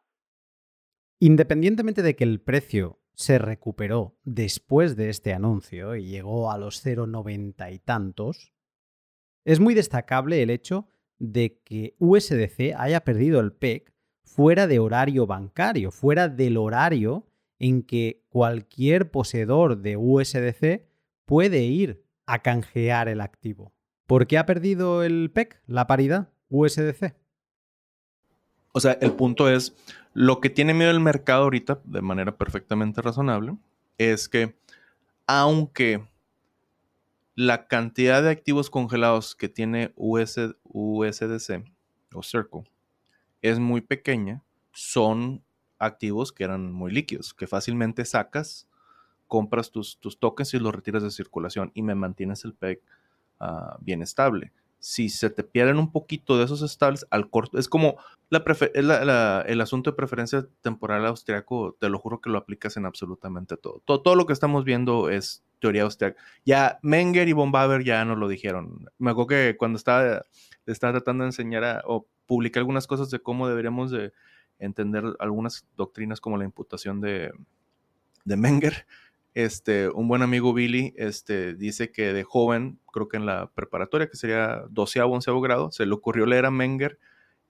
Independientemente de que el precio se recuperó después de este anuncio y llegó a los 0,90 y tantos, es muy destacable el hecho de que USDC haya perdido el PEC fuera de horario bancario, fuera del horario en que cualquier poseedor de USDC puede ir a canjear el activo. ¿Por qué ha perdido el PEC, la paridad USDC? O sea, el punto es, lo que tiene miedo el mercado ahorita, de manera perfectamente razonable, es que aunque la cantidad de activos congelados que tiene USDC o Circle es muy pequeña, son activos que eran muy líquidos, que fácilmente sacas, compras tus, tus tokens y los retiras de circulación y me mantienes el PEG ah, bien estable si se te pierden un poquito de esos estables al corto, es como el asunto de preferencia temporal austriaco, te lo juro que lo aplicas en absolutamente todo. todo. lo que estamos viendo es teoría austriaca. Ya Menger y Bombaver ya nos lo dijeron. Me acuerdo que cuando estaba, estaba tratando de enseñar o publiqué algunas cosas de cómo deberíamos de entender algunas doctrinas como la imputación de, de Menger, este, un buen amigo Billy este, dice que de joven, creo que en la preparatoria, que sería 12 o 11 grado, se le ocurrió leer a Menger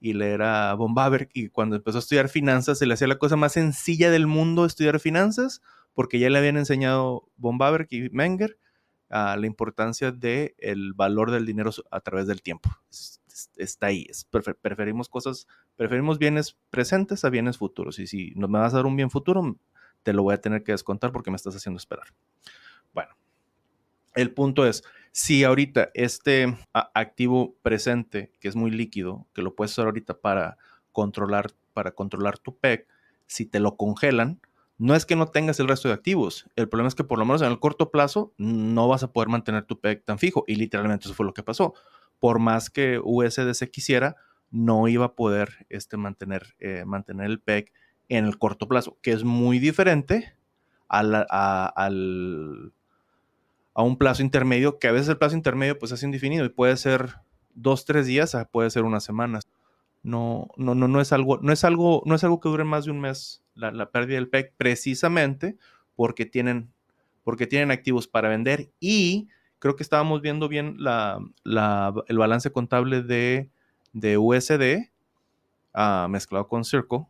y leer a Von y cuando empezó a estudiar finanzas se le hacía la cosa más sencilla del mundo estudiar finanzas, porque ya le habían enseñado Von y Menger a la importancia del el valor del dinero a través del tiempo. Está ahí, preferimos cosas, preferimos bienes presentes a bienes futuros, y si nos vas a dar un bien futuro, te lo voy a tener que descontar porque me estás haciendo esperar. Bueno, el punto es, si ahorita este activo presente, que es muy líquido, que lo puedes usar ahorita para controlar, para controlar tu PEC, si te lo congelan, no es que no tengas el resto de activos. El problema es que por lo menos en el corto plazo no vas a poder mantener tu PEC tan fijo. Y literalmente eso fue lo que pasó. Por más que USDC quisiera, no iba a poder este, mantener, eh, mantener el PEC en el corto plazo, que es muy diferente al, a, un plazo intermedio, que a veces el plazo intermedio pues es indefinido y puede ser dos, tres días, puede ser unas semanas. No, no, no, no es algo, no es algo, no es algo que dure más de un mes la, pérdida del PEC, precisamente porque tienen, porque tienen activos para vender y creo que estábamos viendo bien la, el balance contable de, de USD ah, mezclado con Circle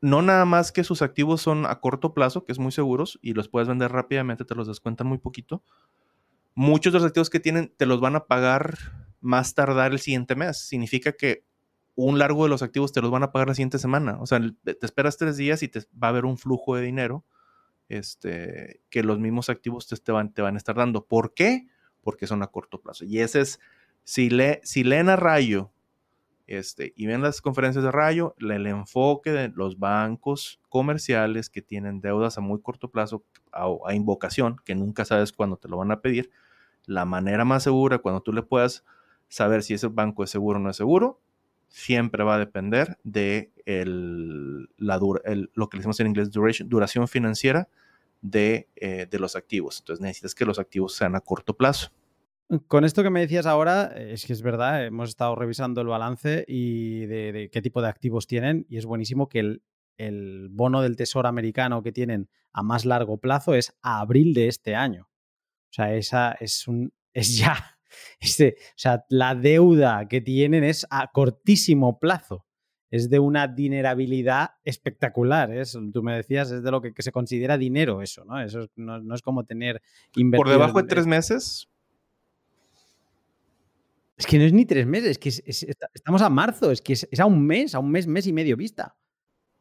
no nada más que sus activos son a corto plazo, que es muy seguros, y los puedes vender rápidamente, te los descuentan muy poquito. Muchos de los activos que tienen te los van a pagar más tardar el siguiente mes. Significa que un largo de los activos te los van a pagar la siguiente semana. O sea, te esperas tres días y te va a haber un flujo de dinero este, que los mismos activos te, van, te van a estar dando. ¿Por qué? Porque son a corto plazo. Y ese es, si, si leen a rayo este, y ven las conferencias de Rayo, el enfoque de los bancos comerciales que tienen deudas a muy corto plazo, a, a, invocación, que nunca sabes cuándo te lo van a pedir, la manera más segura, cuando tú le puedas saber si ese banco es seguro o no es seguro, siempre va a depender de la lo que decimos en inglés duración financiera de, eh, de los activos. Entonces necesitas que los activos sean a corto plazo. Con esto que me decías ahora, es que es verdad, hemos estado revisando el balance y de, qué tipo de activos tienen y es buenísimo que el, el, bono del Tesoro americano que tienen a más largo plazo es a abril de este año. O sea, esa es un es ya este, o sea, la deuda que tienen es a cortísimo plazo. Es de una dinerabilidad espectacular. Es, tú me decías, es de lo que, se considera dinero eso, ¿no? Eso no, es como tener Por debajo de tres meses, es que no es ni tres meses, es que estamos a marzo, es que es, a un mes, a un mes, mes y medio vista.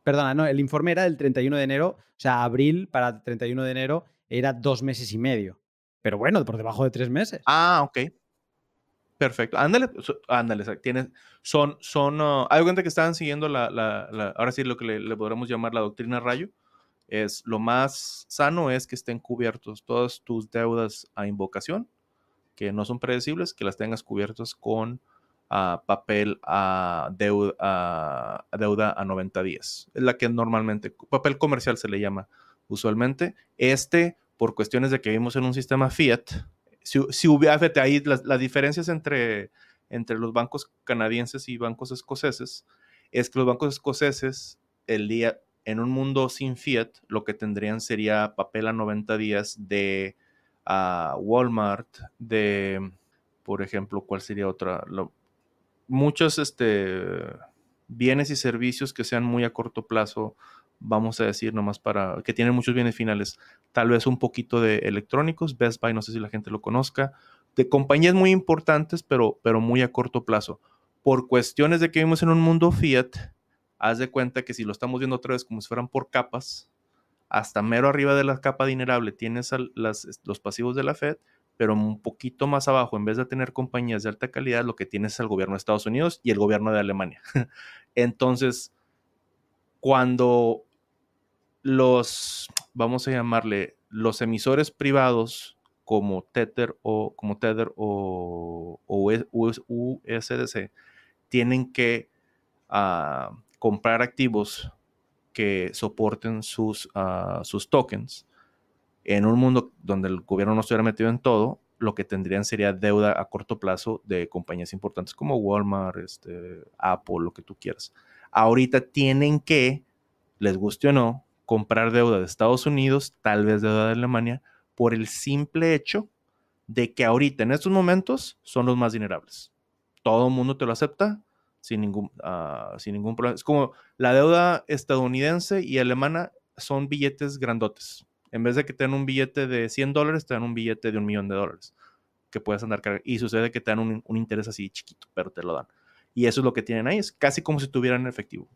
Perdona, no, el informe era del 31 de enero, o sea, abril para 31 de enero era dos meses y medio. Pero bueno, por debajo de tres meses. Ah, ok. Perfecto. Ándale, ándale, tienes, son, son, uh, hay cuenta que estaban siguiendo la, la, ahora sí lo que le, le, podremos llamar la doctrina rayo, es lo más sano es que estén cubiertos todas tus deudas a invocación, que no son predecibles, que las tengas cubiertas con uh, papel a deuda, deuda a 90 días. Es la que normalmente, papel comercial se le llama usualmente. Este, por cuestiones de que vivimos en un sistema fiat, si, si hubiera, ahí las, las, diferencias entre, entre los bancos canadienses y bancos escoceses es que los bancos escoceses, el día, en un mundo sin fiat, lo que tendrían sería papel a 90 días de a Walmart, de, por ejemplo, ¿cuál sería otra? muchos este, bienes y servicios que sean muy a corto plazo, vamos a decir, nomás para, que tienen muchos bienes finales, tal vez un poquito de electrónicos, Best Buy, no sé si la gente lo conozca, de compañías muy importantes, pero, pero muy a corto plazo. Por cuestiones de que vivimos en un mundo fiat, haz de cuenta que si lo estamos viendo otra vez como si fueran por capas, hasta mero arriba de la capa dinerable tienes los pasivos de la Fed, pero un poquito más abajo, en vez de tener compañías de alta calidad, lo que tienes es el gobierno de Estados Unidos y el gobierno de Alemania. Entonces, cuando los, vamos a llamarle, los emisores privados como Tether o como Tether o, USDC tienen que ah, comprar activos que soporten sus, ah, sus tokens. En un mundo donde el gobierno no estuviera metido en todo, lo que tendrían sería deuda a corto plazo de compañías importantes como Walmart, este, Apple, lo que tú quieras. Ahorita tienen que, les guste o no, comprar deuda de Estados Unidos, tal vez deuda de Alemania, por el simple hecho de que ahorita en estos momentos son los más dinerables. Todo el mundo te lo acepta, sin ningún, uh, sin ningún problema. Es como la deuda estadounidense y alemana son billetes grandotes. En vez de que te dan un billete de 100 dólares, te dan un billete de un millón de dólares que puedes andar cargando. Y sucede que te dan un, un, interés así chiquito, pero te lo dan. Y eso es lo que tienen ahí. Es casi como si tuvieran efectivo.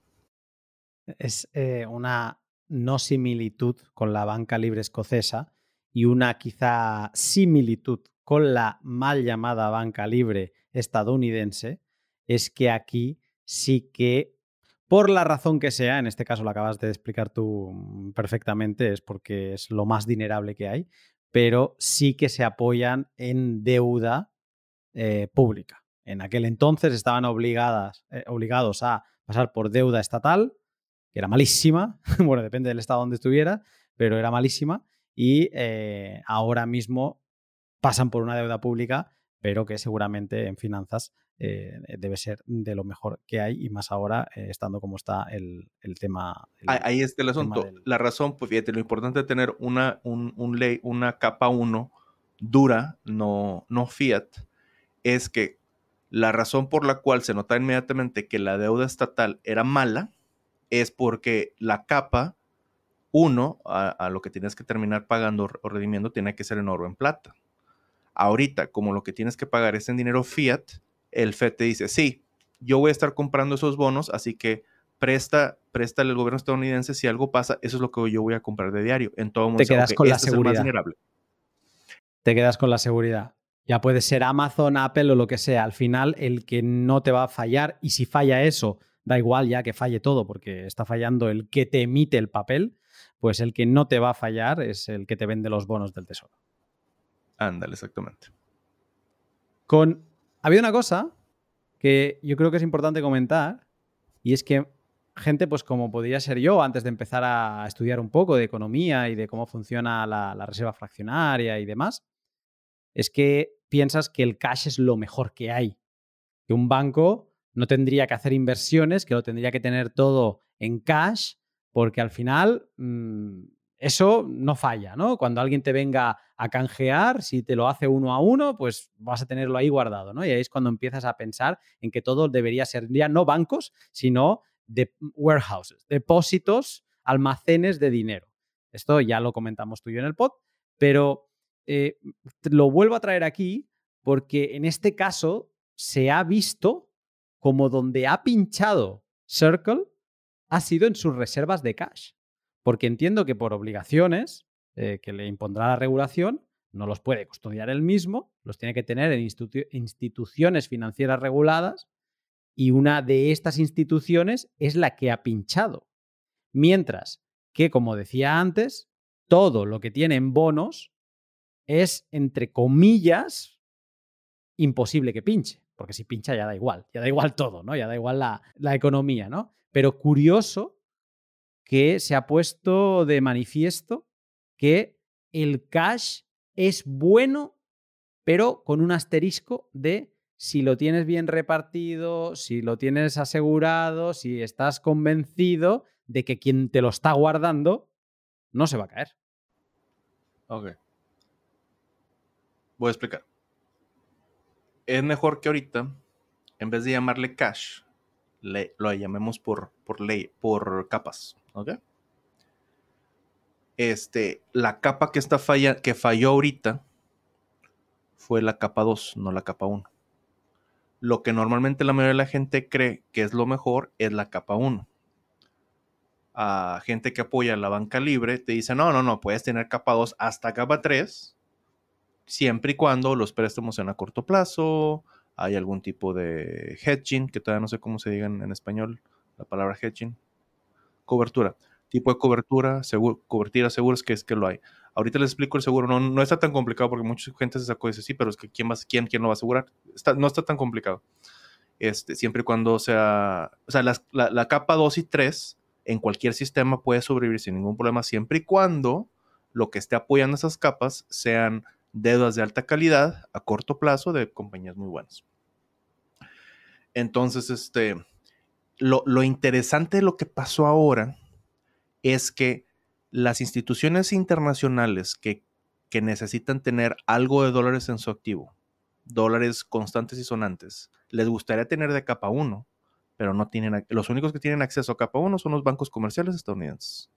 Es eh, una no similitud con la banca libre escocesa y una quizá similitud con la mal llamada banca libre estadounidense, es que aquí sí que, por la razón que sea, en este caso lo acabas de explicar tú mm, perfectamente, es porque es lo más dinerable que hay, pero sí que se apoyan en deuda eh, pública. En aquel entonces estaban obligadas, eh, obligados a pasar por deuda estatal, que era malísima, bueno, depende del estado donde estuviera, pero era malísima, y eh, ahora mismo pasan por una deuda pública, pero que seguramente en finanzas eh, debe ser de lo mejor que hay y más ahora eh, estando como está el, tema. Ahí está el asunto. La razón, pues fíjate, lo importante de tener una, un, ley, una capa 1 dura, no, no fiat, es que la razón por la cual se nota inmediatamente que la deuda estatal era mala es porque la capa 1, a, lo que tienes que terminar pagando o redimiendo, tiene que ser en oro en plata. Ahorita, como lo que tienes que pagar es en dinero fiat, el FED te dice, sí, yo voy a estar comprando esos bonos, así que presta, presta al gobierno estadounidense si algo pasa, eso es lo que yo voy a comprar de diario. En todo Te quedas con la este seguridad. Te quedas con la seguridad. Ya puede ser Amazon, Apple o lo que sea. Al final, el que no te va a fallar, y si falla eso, da igual ya que falle todo, porque está fallando el que te emite el papel, pues el que no te va a fallar es el que te vende los bonos del tesoro. Ándale, exactamente. Con había una cosa que yo creo que es importante comentar y es que gente, pues como podría ser yo, antes de empezar a estudiar un poco de economía y de cómo funciona la, reserva fraccionaria y demás, es que piensas que el cash es lo mejor que hay. Que un banco no tendría que hacer inversiones, que lo tendría que tener todo en cash, porque al final mm, eso no falla, ¿no? Cuando alguien te venga a canjear, si te lo hace uno a uno, pues vas a tenerlo ahí guardado, ¿no? Y ahí es cuando empiezas a pensar en que todo debería ser ya no bancos, sino de warehouses, depósitos, almacenes de dinero. Esto ya lo comentamos tú y yo en el pod, pero eh, lo vuelvo a traer aquí porque en este caso se ha visto como donde ha pinchado Circle ha sido en sus reservas de cash. Porque entiendo que por obligaciones eh, que le impondrá la regulación, no los puede custodiar él mismo, los tiene que tener en instituciones financieras reguladas y una de estas instituciones es la que ha pinchado. Mientras que, como decía antes, todo lo que tiene en bonos es, entre comillas, imposible que pinche, porque si pincha ya da igual, ya da igual todo, ¿no? Ya da igual la, la economía, ¿no? Pero curioso que se ha puesto de manifiesto que el cash es bueno, pero con un asterisco de si lo tienes bien repartido, si lo tienes asegurado, si estás convencido de que quien te lo está guardando no se va a caer. Ok. Voy a explicar. Es mejor que ahorita, en vez de llamarle cash, le, lo llamemos por, por ley, por capas. ¿Ok? Este, la capa que está falla, que falló ahorita fue la capa 2, no la capa 1. Lo que normalmente la mayoría de la gente cree que es lo mejor es la capa 1. A gente que apoya la banca libre te dice, no, no, no, puedes tener capa 2 hasta capa 3, siempre y cuando los préstamos sean a corto plazo, hay algún tipo de hedging, que todavía no sé cómo se diga en, español la palabra hedging, cobertura, tipo de cobertura, seguro, cobertura seguros que es que lo hay. Ahorita les explico el seguro, no, no está tan complicado porque mucha gente se sacó y dice, sí, pero es que ¿quién, va, quién, quién lo va a asegurar? no está tan complicado. Este, siempre y cuando sea, o sea, la, la capa 2 y 3 en cualquier sistema puede sobrevivir sin ningún problema siempre y cuando lo que esté apoyando esas capas sean deudas de alta calidad a corto plazo de compañías muy buenas. Entonces, este, lo, interesante de lo que pasó ahora es que las instituciones internacionales que, necesitan tener algo de dólares en su activo, dólares constantes y sonantes, les gustaría tener de capa 1, pero no tienen, los únicos que tienen acceso a capa 1 son los bancos comerciales estadounidenses.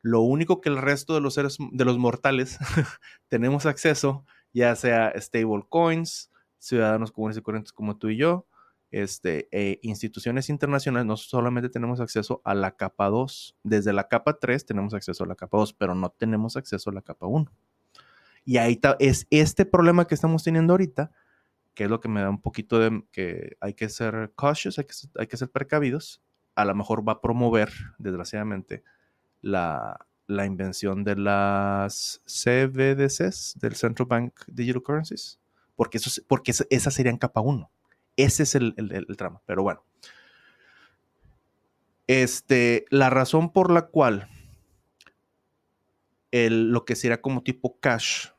Lo único que el resto de los seres, de los mortales, tenemos acceso, ya sea stable coins, ciudadanos comunes y corrientes como tú y yo, este, e instituciones internacionales, no solamente tenemos acceso a la capa 2, desde la capa 3 tenemos acceso a la capa 2, pero no tenemos acceso a la capa 1. Y ahí es este problema que estamos teniendo ahorita, que es lo que me da un poquito de que hay que ser cautious, hay que, hay que ser precavidos. A lo mejor va a promover, desgraciadamente, la, invención de las CBDCs, del Central Bank Digital Currencies, porque, eso, porque esas serían capa 1. Ese es el, el, trama, pero bueno. Este, la razón por la cual el, lo que sería como tipo cash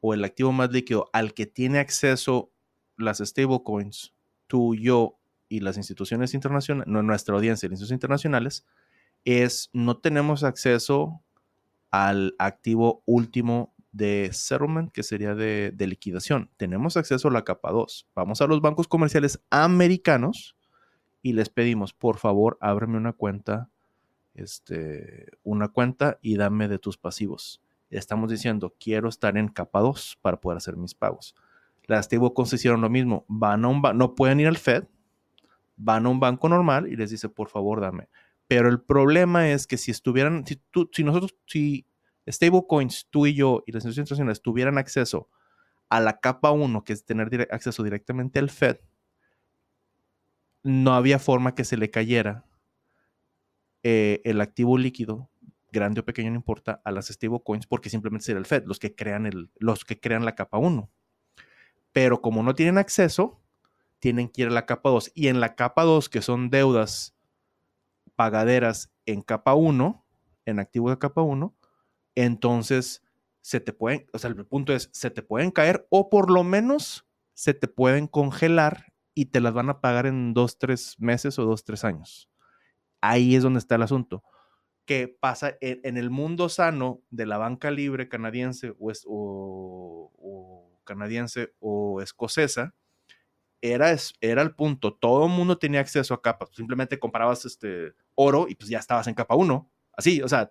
o el activo más líquido al que tiene acceso las stablecoins, tú, yo y las instituciones internacionales, nuestra audiencia las instituciones internacionales, es no tenemos acceso al activo último de settlement, que sería de, liquidación. Tenemos acceso a la capa 2. Vamos a los bancos comerciales americanos y les pedimos, por favor, ábreme una cuenta, este, una cuenta y dame de tus pasivos. Estamos diciendo, quiero estar en capa 2 para poder hacer mis pagos. Las stablecoins hicieron lo mismo. Van a un no pueden ir al Fed, van a un banco normal y les dice, por favor, dame. Pero el problema es que si estuvieran, si, tú, si nosotros, si stablecoins, tú y yo y las instituciones internacionales tuvieran acceso a la capa 1, que es tener acceso directamente al Fed, no había forma que se le cayera eh, el activo líquido, grande o pequeño, no importa, a las stablecoins, porque simplemente sería el Fed, los que crean, el, los que crean la capa 1. Pero como no tienen acceso, tienen que ir a la capa 2. Y en la capa 2, que son deudas pagaderas en capa 1, en activo de capa 1, entonces se te pueden, o sea, el punto es, se te pueden caer o por lo menos se te pueden congelar y te las van a pagar en dos, tres meses o dos, tres años. Ahí es donde está el asunto. Que pasa en, el mundo sano de la banca libre canadiense o, canadiense o escocesa, era, era el punto. Todo el mundo tenía acceso a capas. Simplemente comparabas este oro y pues ya estabas en capa 1. Así, o sea,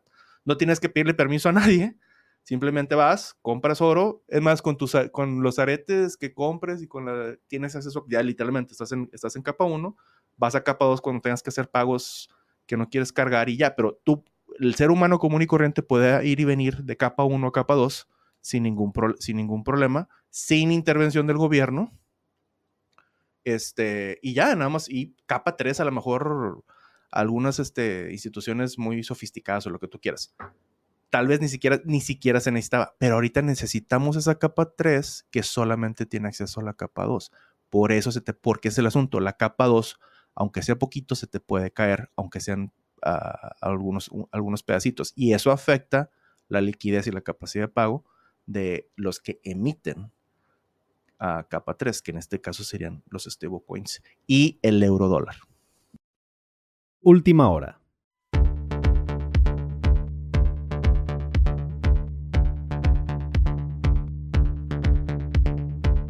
no tienes que pedirle permiso a nadie Simplemente vas, compras oro, es más, con, tus, con los aretes que compres y con la, tienes acceso, ya literalmente estás en, estás en capa 1, vas a capa 2 cuando tengas que hacer pagos que no quieres cargar y ya, pero tú, el ser humano común y corriente puede ir y venir de capa 1 a capa 2 sin ningún, sin ningún problema, sin intervención del gobierno. Este, y ya, nada más, y capa 3 a lo mejor algunas este, instituciones muy sofisticadas o lo que tú quieras tal vez ni siquiera, ni siquiera se necesitaba, pero ahorita necesitamos esa capa 3 que solamente tiene acceso a la capa 2. Por eso se te, porque es el asunto, la capa 2, aunque sea poquito, se te puede caer, aunque sean ah, algunos, algunos pedacitos. Y eso afecta la liquidez y la capacidad de pago de los que emiten a capa 3, que en este caso serían los stablecoins y el euro dólar. Última hora.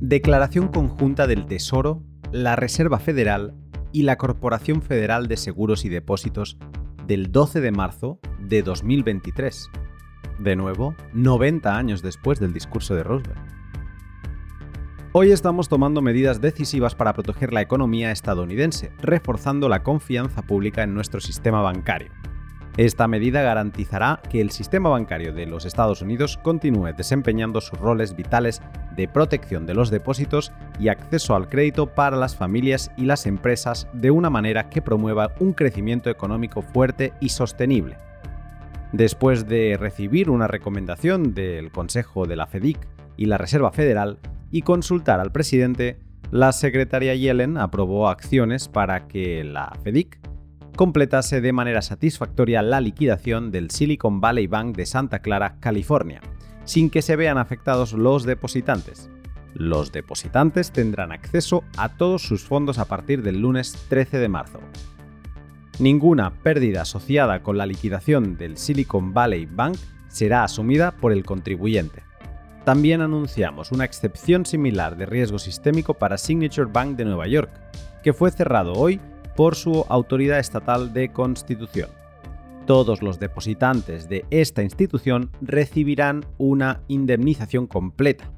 Declaración conjunta del Tesoro, la Reserva Federal y la Corporación Federal de Seguros y Depósitos del 12 de marzo de 2023. De nuevo, 90 años después del discurso de Roosevelt. Hoy estamos tomando medidas decisivas para proteger la economía estadounidense, reforzando la confianza pública en nuestro sistema bancario. Esta medida garantizará que el sistema bancario de los Estados Unidos continúe desempeñando sus roles vitales de protección de los depósitos y acceso al crédito para las familias y las empresas de una manera que promueva un crecimiento económico fuerte y sostenible. Después de recibir una recomendación del Consejo de la FEDIC y la Reserva Federal y consultar al presidente, la secretaria Yellen aprobó acciones para que la FEDIC completase de manera satisfactoria la liquidación del Silicon Valley Bank de Santa Clara, California, sin que se vean afectados los depositantes. Los depositantes tendrán acceso a todos sus fondos a partir del lunes 13 de marzo. Ninguna pérdida asociada con la liquidación del Silicon Valley Bank será asumida por el contribuyente. También anunciamos una excepción similar de riesgo sistémico para Signature Bank de Nueva York, que fue cerrado hoy por su autoridad estatal de constitución. Todos los depositantes de esta institución recibirán una indemnización completa.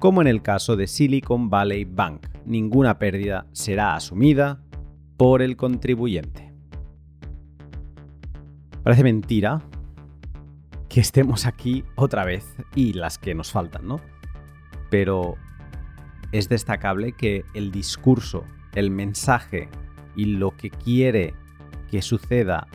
Como en el caso de Silicon Valley Bank, ninguna pérdida será asumida por el contribuyente. Parece mentira que estemos aquí otra vez y las que nos faltan, ¿no? Pero es destacable que el discurso, el mensaje y lo que quiere que suceda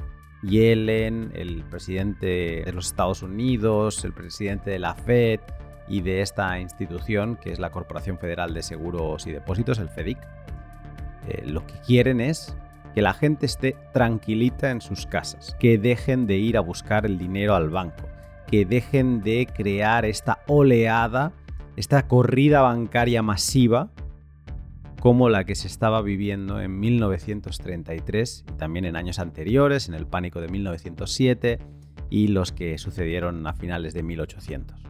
Yellen, el presidente de los Estados Unidos, el presidente de la Fed y de esta institución que es la Corporación Federal de Seguros y Depósitos, el FEDIC, eh, lo que quieren es que la gente esté tranquilita en sus casas, que dejen de ir a buscar el dinero al banco, que dejen de crear esta oleada, esta corrida bancaria masiva como la que se estaba viviendo en 1933 y también en años anteriores, en el pánico de 1907 y los que sucedieron a finales de 1800.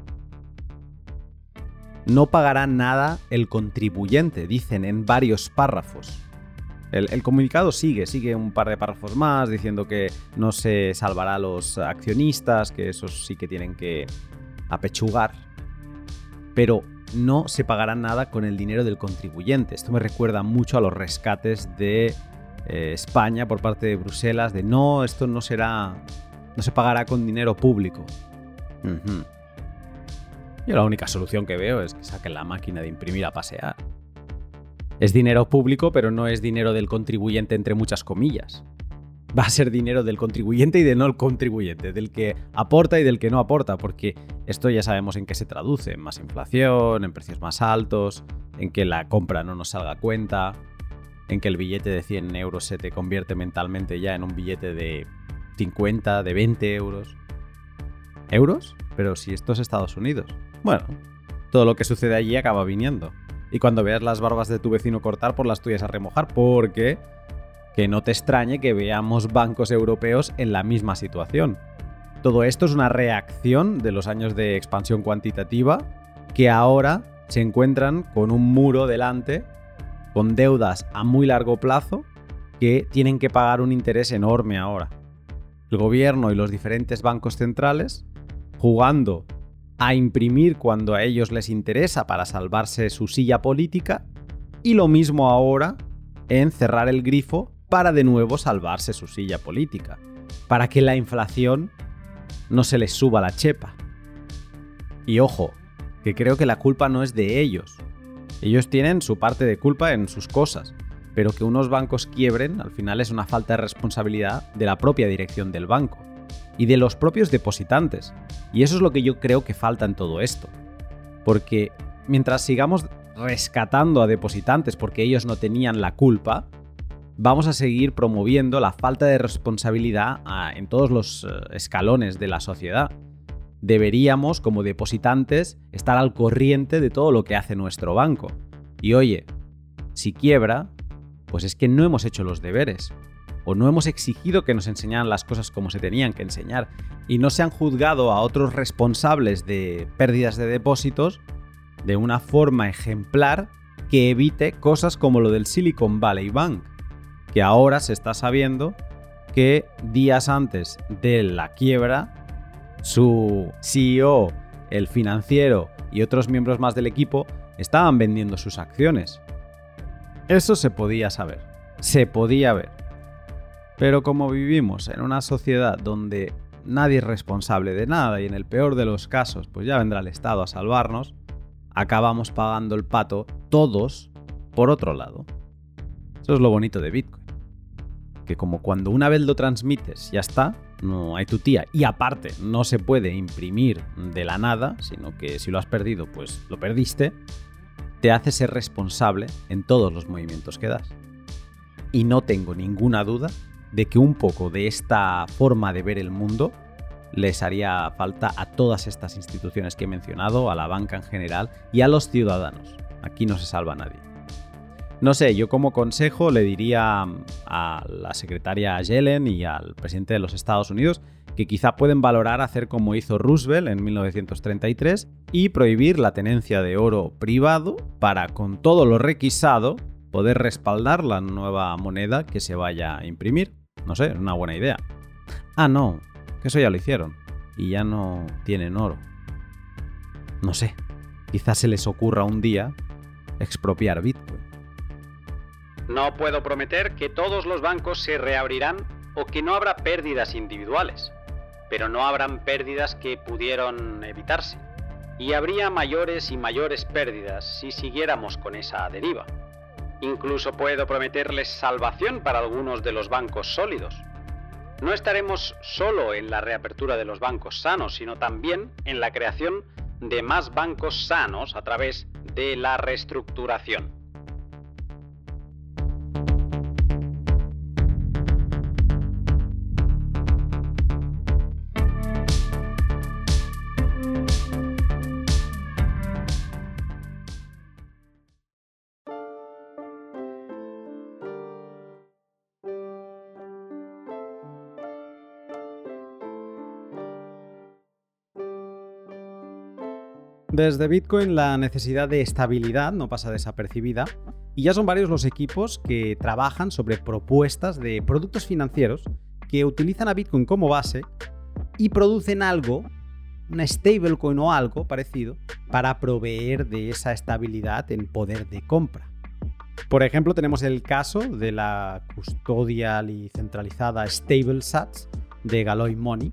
No pagará nada el contribuyente, dicen en varios párrafos. El, comunicado sigue, sigue un par de párrafos más diciendo que no se salvará a los accionistas, que esos sí que tienen que apechugar. Pero no se pagará nada con el dinero del contribuyente. Esto me recuerda mucho a los rescates de eh, España por parte de Bruselas, de no, esto no será, no se pagará con dinero público. Yo la única solución que veo es que saquen la máquina de imprimir a pasear. Es dinero público, pero no es dinero del contribuyente entre muchas comillas va a ser dinero del contribuyente y de no contribuyente, del que aporta y del que no aporta, porque esto ya sabemos en qué se traduce, en más inflación, en precios más altos, en que la compra no nos salga cuenta, en que el billete de 100 euros se te convierte mentalmente ya en un billete de 50, de 20 euros. ¿Euros? Pero si esto es Estados Unidos. Bueno, todo lo que sucede allí acaba viniendo. Y cuando veas las barbas de tu vecino cortar, por las tuyas a remojar, porque que no te extrañe que veamos bancos europeos en la misma situación. Todo esto es una reacción de los años de expansión cuantitativa que ahora se encuentran con un muro delante, con deudas a muy largo plazo que tienen que pagar un interés enorme ahora. El gobierno y los diferentes bancos centrales jugando a imprimir cuando a ellos les interesa para salvarse su silla política y lo mismo ahora en cerrar el grifo para de nuevo salvarse su silla política, para que la inflación no se les suba la chepa. Y ojo, que creo que la culpa no es de ellos. Ellos tienen su parte de culpa en sus cosas, pero que unos bancos quiebren al final es una falta de responsabilidad de la propia dirección del banco y de los propios depositantes. Y eso es lo que yo creo que falta en todo esto. Porque mientras sigamos rescatando a depositantes porque ellos no tenían la culpa, vamos a seguir promoviendo la falta de responsabilidad en todos los eh, escalones de la sociedad. Deberíamos, como depositantes, estar al corriente de todo lo que hace nuestro banco. Y oye, si quiebra, pues es que no hemos hecho los deberes. O no hemos exigido que nos enseñaran las cosas como se tenían que enseñar. Y no se han juzgado a otros responsables de pérdidas de depósitos de una forma ejemplar que evite cosas como lo del Silicon Valley Bank que ahora se está sabiendo que días antes de la quiebra, su CEO, el financiero y otros miembros más del equipo estaban vendiendo sus acciones. Eso se podía saber, se podía ver. Pero como vivimos en una sociedad donde nadie es responsable de nada y en el peor de los casos pues ya vendrá el Estado a salvarnos, acabamos pagando el pato todos por otro lado. Eso es lo bonito de Bitcoin que como cuando una vez lo transmites ya está, no hay tu tía. Y aparte, no se puede imprimir de la nada, sino que si lo has perdido, pues lo perdiste, te hace ser responsable en todos los movimientos que das. Y no tengo ninguna duda de que un poco de esta forma de ver el mundo les haría falta a todas estas instituciones que he mencionado, a la banca en general y a los ciudadanos. Aquí no se salva nadie. No sé, yo como consejo le diría a la secretaria Yellen y al presidente de los Estados Unidos que quizá pueden valorar hacer como hizo Roosevelt en 1933 y prohibir la tenencia de oro privado para con todo lo requisado poder respaldar la nueva moneda que se vaya a imprimir. No sé, es una buena idea. Ah, no, que eso ya lo hicieron y ya no tienen oro. No sé, quizás se les ocurra un día expropiar Bitcoin. No puedo prometer que todos los bancos se reabrirán o que no habrá pérdidas individuales, pero no habrán pérdidas que pudieron evitarse. Y habría mayores y mayores pérdidas si siguiéramos con esa deriva. Incluso puedo prometerles salvación para algunos de los bancos sólidos. No estaremos solo en la reapertura de los bancos sanos, sino también en la creación de más bancos sanos a través de la reestructuración. Desde Bitcoin la necesidad de estabilidad no pasa desapercibida y ya son varios los equipos que trabajan sobre propuestas de productos financieros que utilizan a Bitcoin como base y producen algo, una stablecoin o algo parecido, para proveer de esa estabilidad en poder de compra. Por ejemplo, tenemos el caso de la custodial y centralizada StableSats de Galoy Money,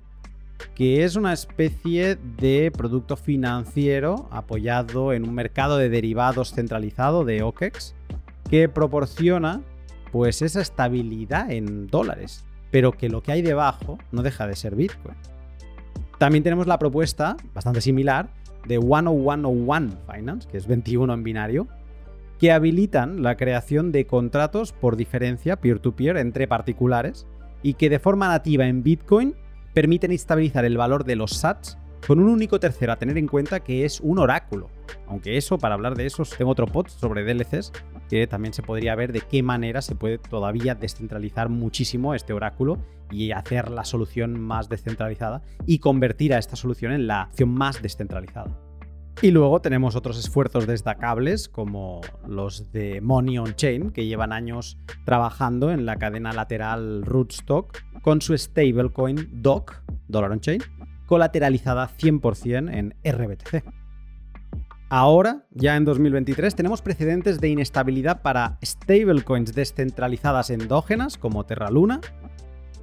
que es una especie de producto financiero apoyado en un mercado de derivados centralizado de OKEX que proporciona pues esa estabilidad en dólares, pero que lo que hay debajo no deja de ser Bitcoin. También tenemos la propuesta, bastante similar, de 10101 Finance, que es 21 en binario, que habilitan la creación de contratos por diferencia peer to -peer entre particulares y que de forma nativa en Bitcoin permiten estabilizar el valor de los SATs con un único tercero a tener en cuenta que es un oráculo. Aunque eso, para hablar de eso, tengo otro pod sobre DLCs que también se podría ver de qué manera se puede todavía descentralizar muchísimo este oráculo y hacer la solución más descentralizada y convertir a esta solución en la acción más descentralizada. Y luego tenemos otros esfuerzos destacables como los de Money on Chain, que llevan años trabajando en la cadena lateral Rootstock con su stablecoin DOC, Dollar on Chain, colateralizada 100% en RBTC. Ahora, ya en 2023, tenemos precedentes de inestabilidad para stablecoins descentralizadas endógenas como Terra Luna,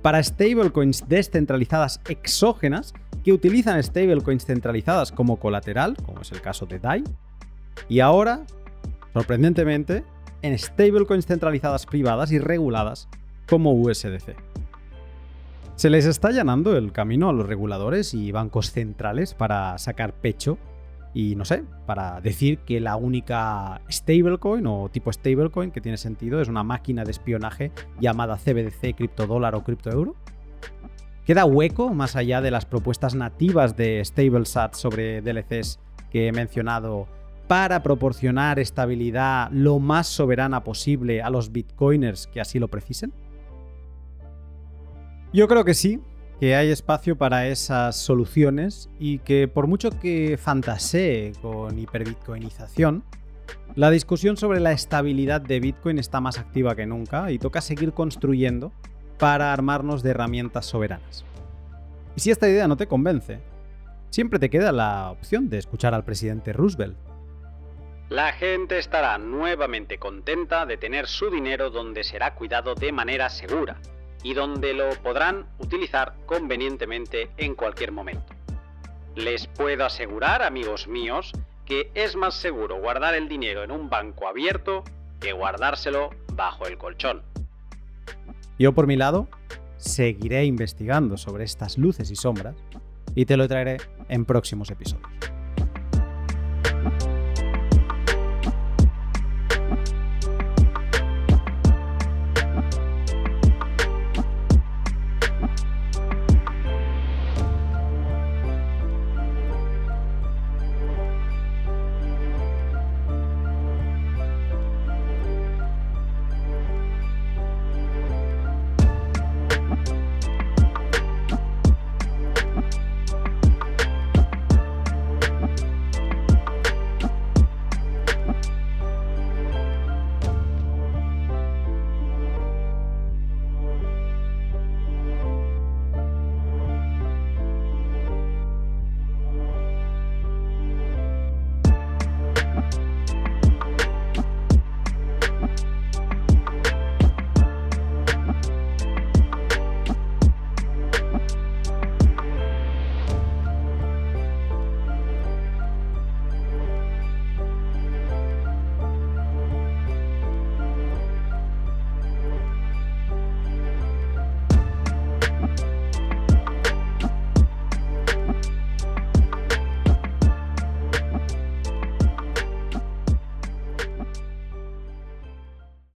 para stablecoins descentralizadas exógenas que utilizan stablecoins centralizadas como colateral, como es el caso de DAI, y ahora, sorprendentemente, en stablecoins centralizadas privadas y reguladas como USDC. Se les está allanando el camino a los reguladores y bancos centrales para sacar pecho y no sé, para decir que la única stablecoin o tipo stablecoin que tiene sentido es una máquina de espionaje llamada CBDC, criptodólar o criptoeuro. ¿Queda hueco más allá de las propuestas nativas de StableSat sobre DLCs que he mencionado para proporcionar estabilidad lo más soberana posible a los bitcoiners que así lo precisen? Yo creo que sí, que hay espacio para esas soluciones y que por mucho que fantasee con hiperbitcoinización, la discusión sobre la estabilidad de Bitcoin está más activa que nunca y toca seguir construyendo para armarnos de herramientas soberanas. Y si esta idea no te convence, siempre te queda la opción de escuchar al presidente Roosevelt. La gente estará nuevamente contenta de tener su dinero donde será cuidado de manera segura y donde lo podrán utilizar convenientemente en cualquier momento. Les puedo asegurar, amigos míos, que es más seguro guardar el dinero en un banco abierto que guardárselo bajo el colchón. Yo por mi lado seguiré investigando sobre estas luces y sombras y te lo traeré en próximos episodios.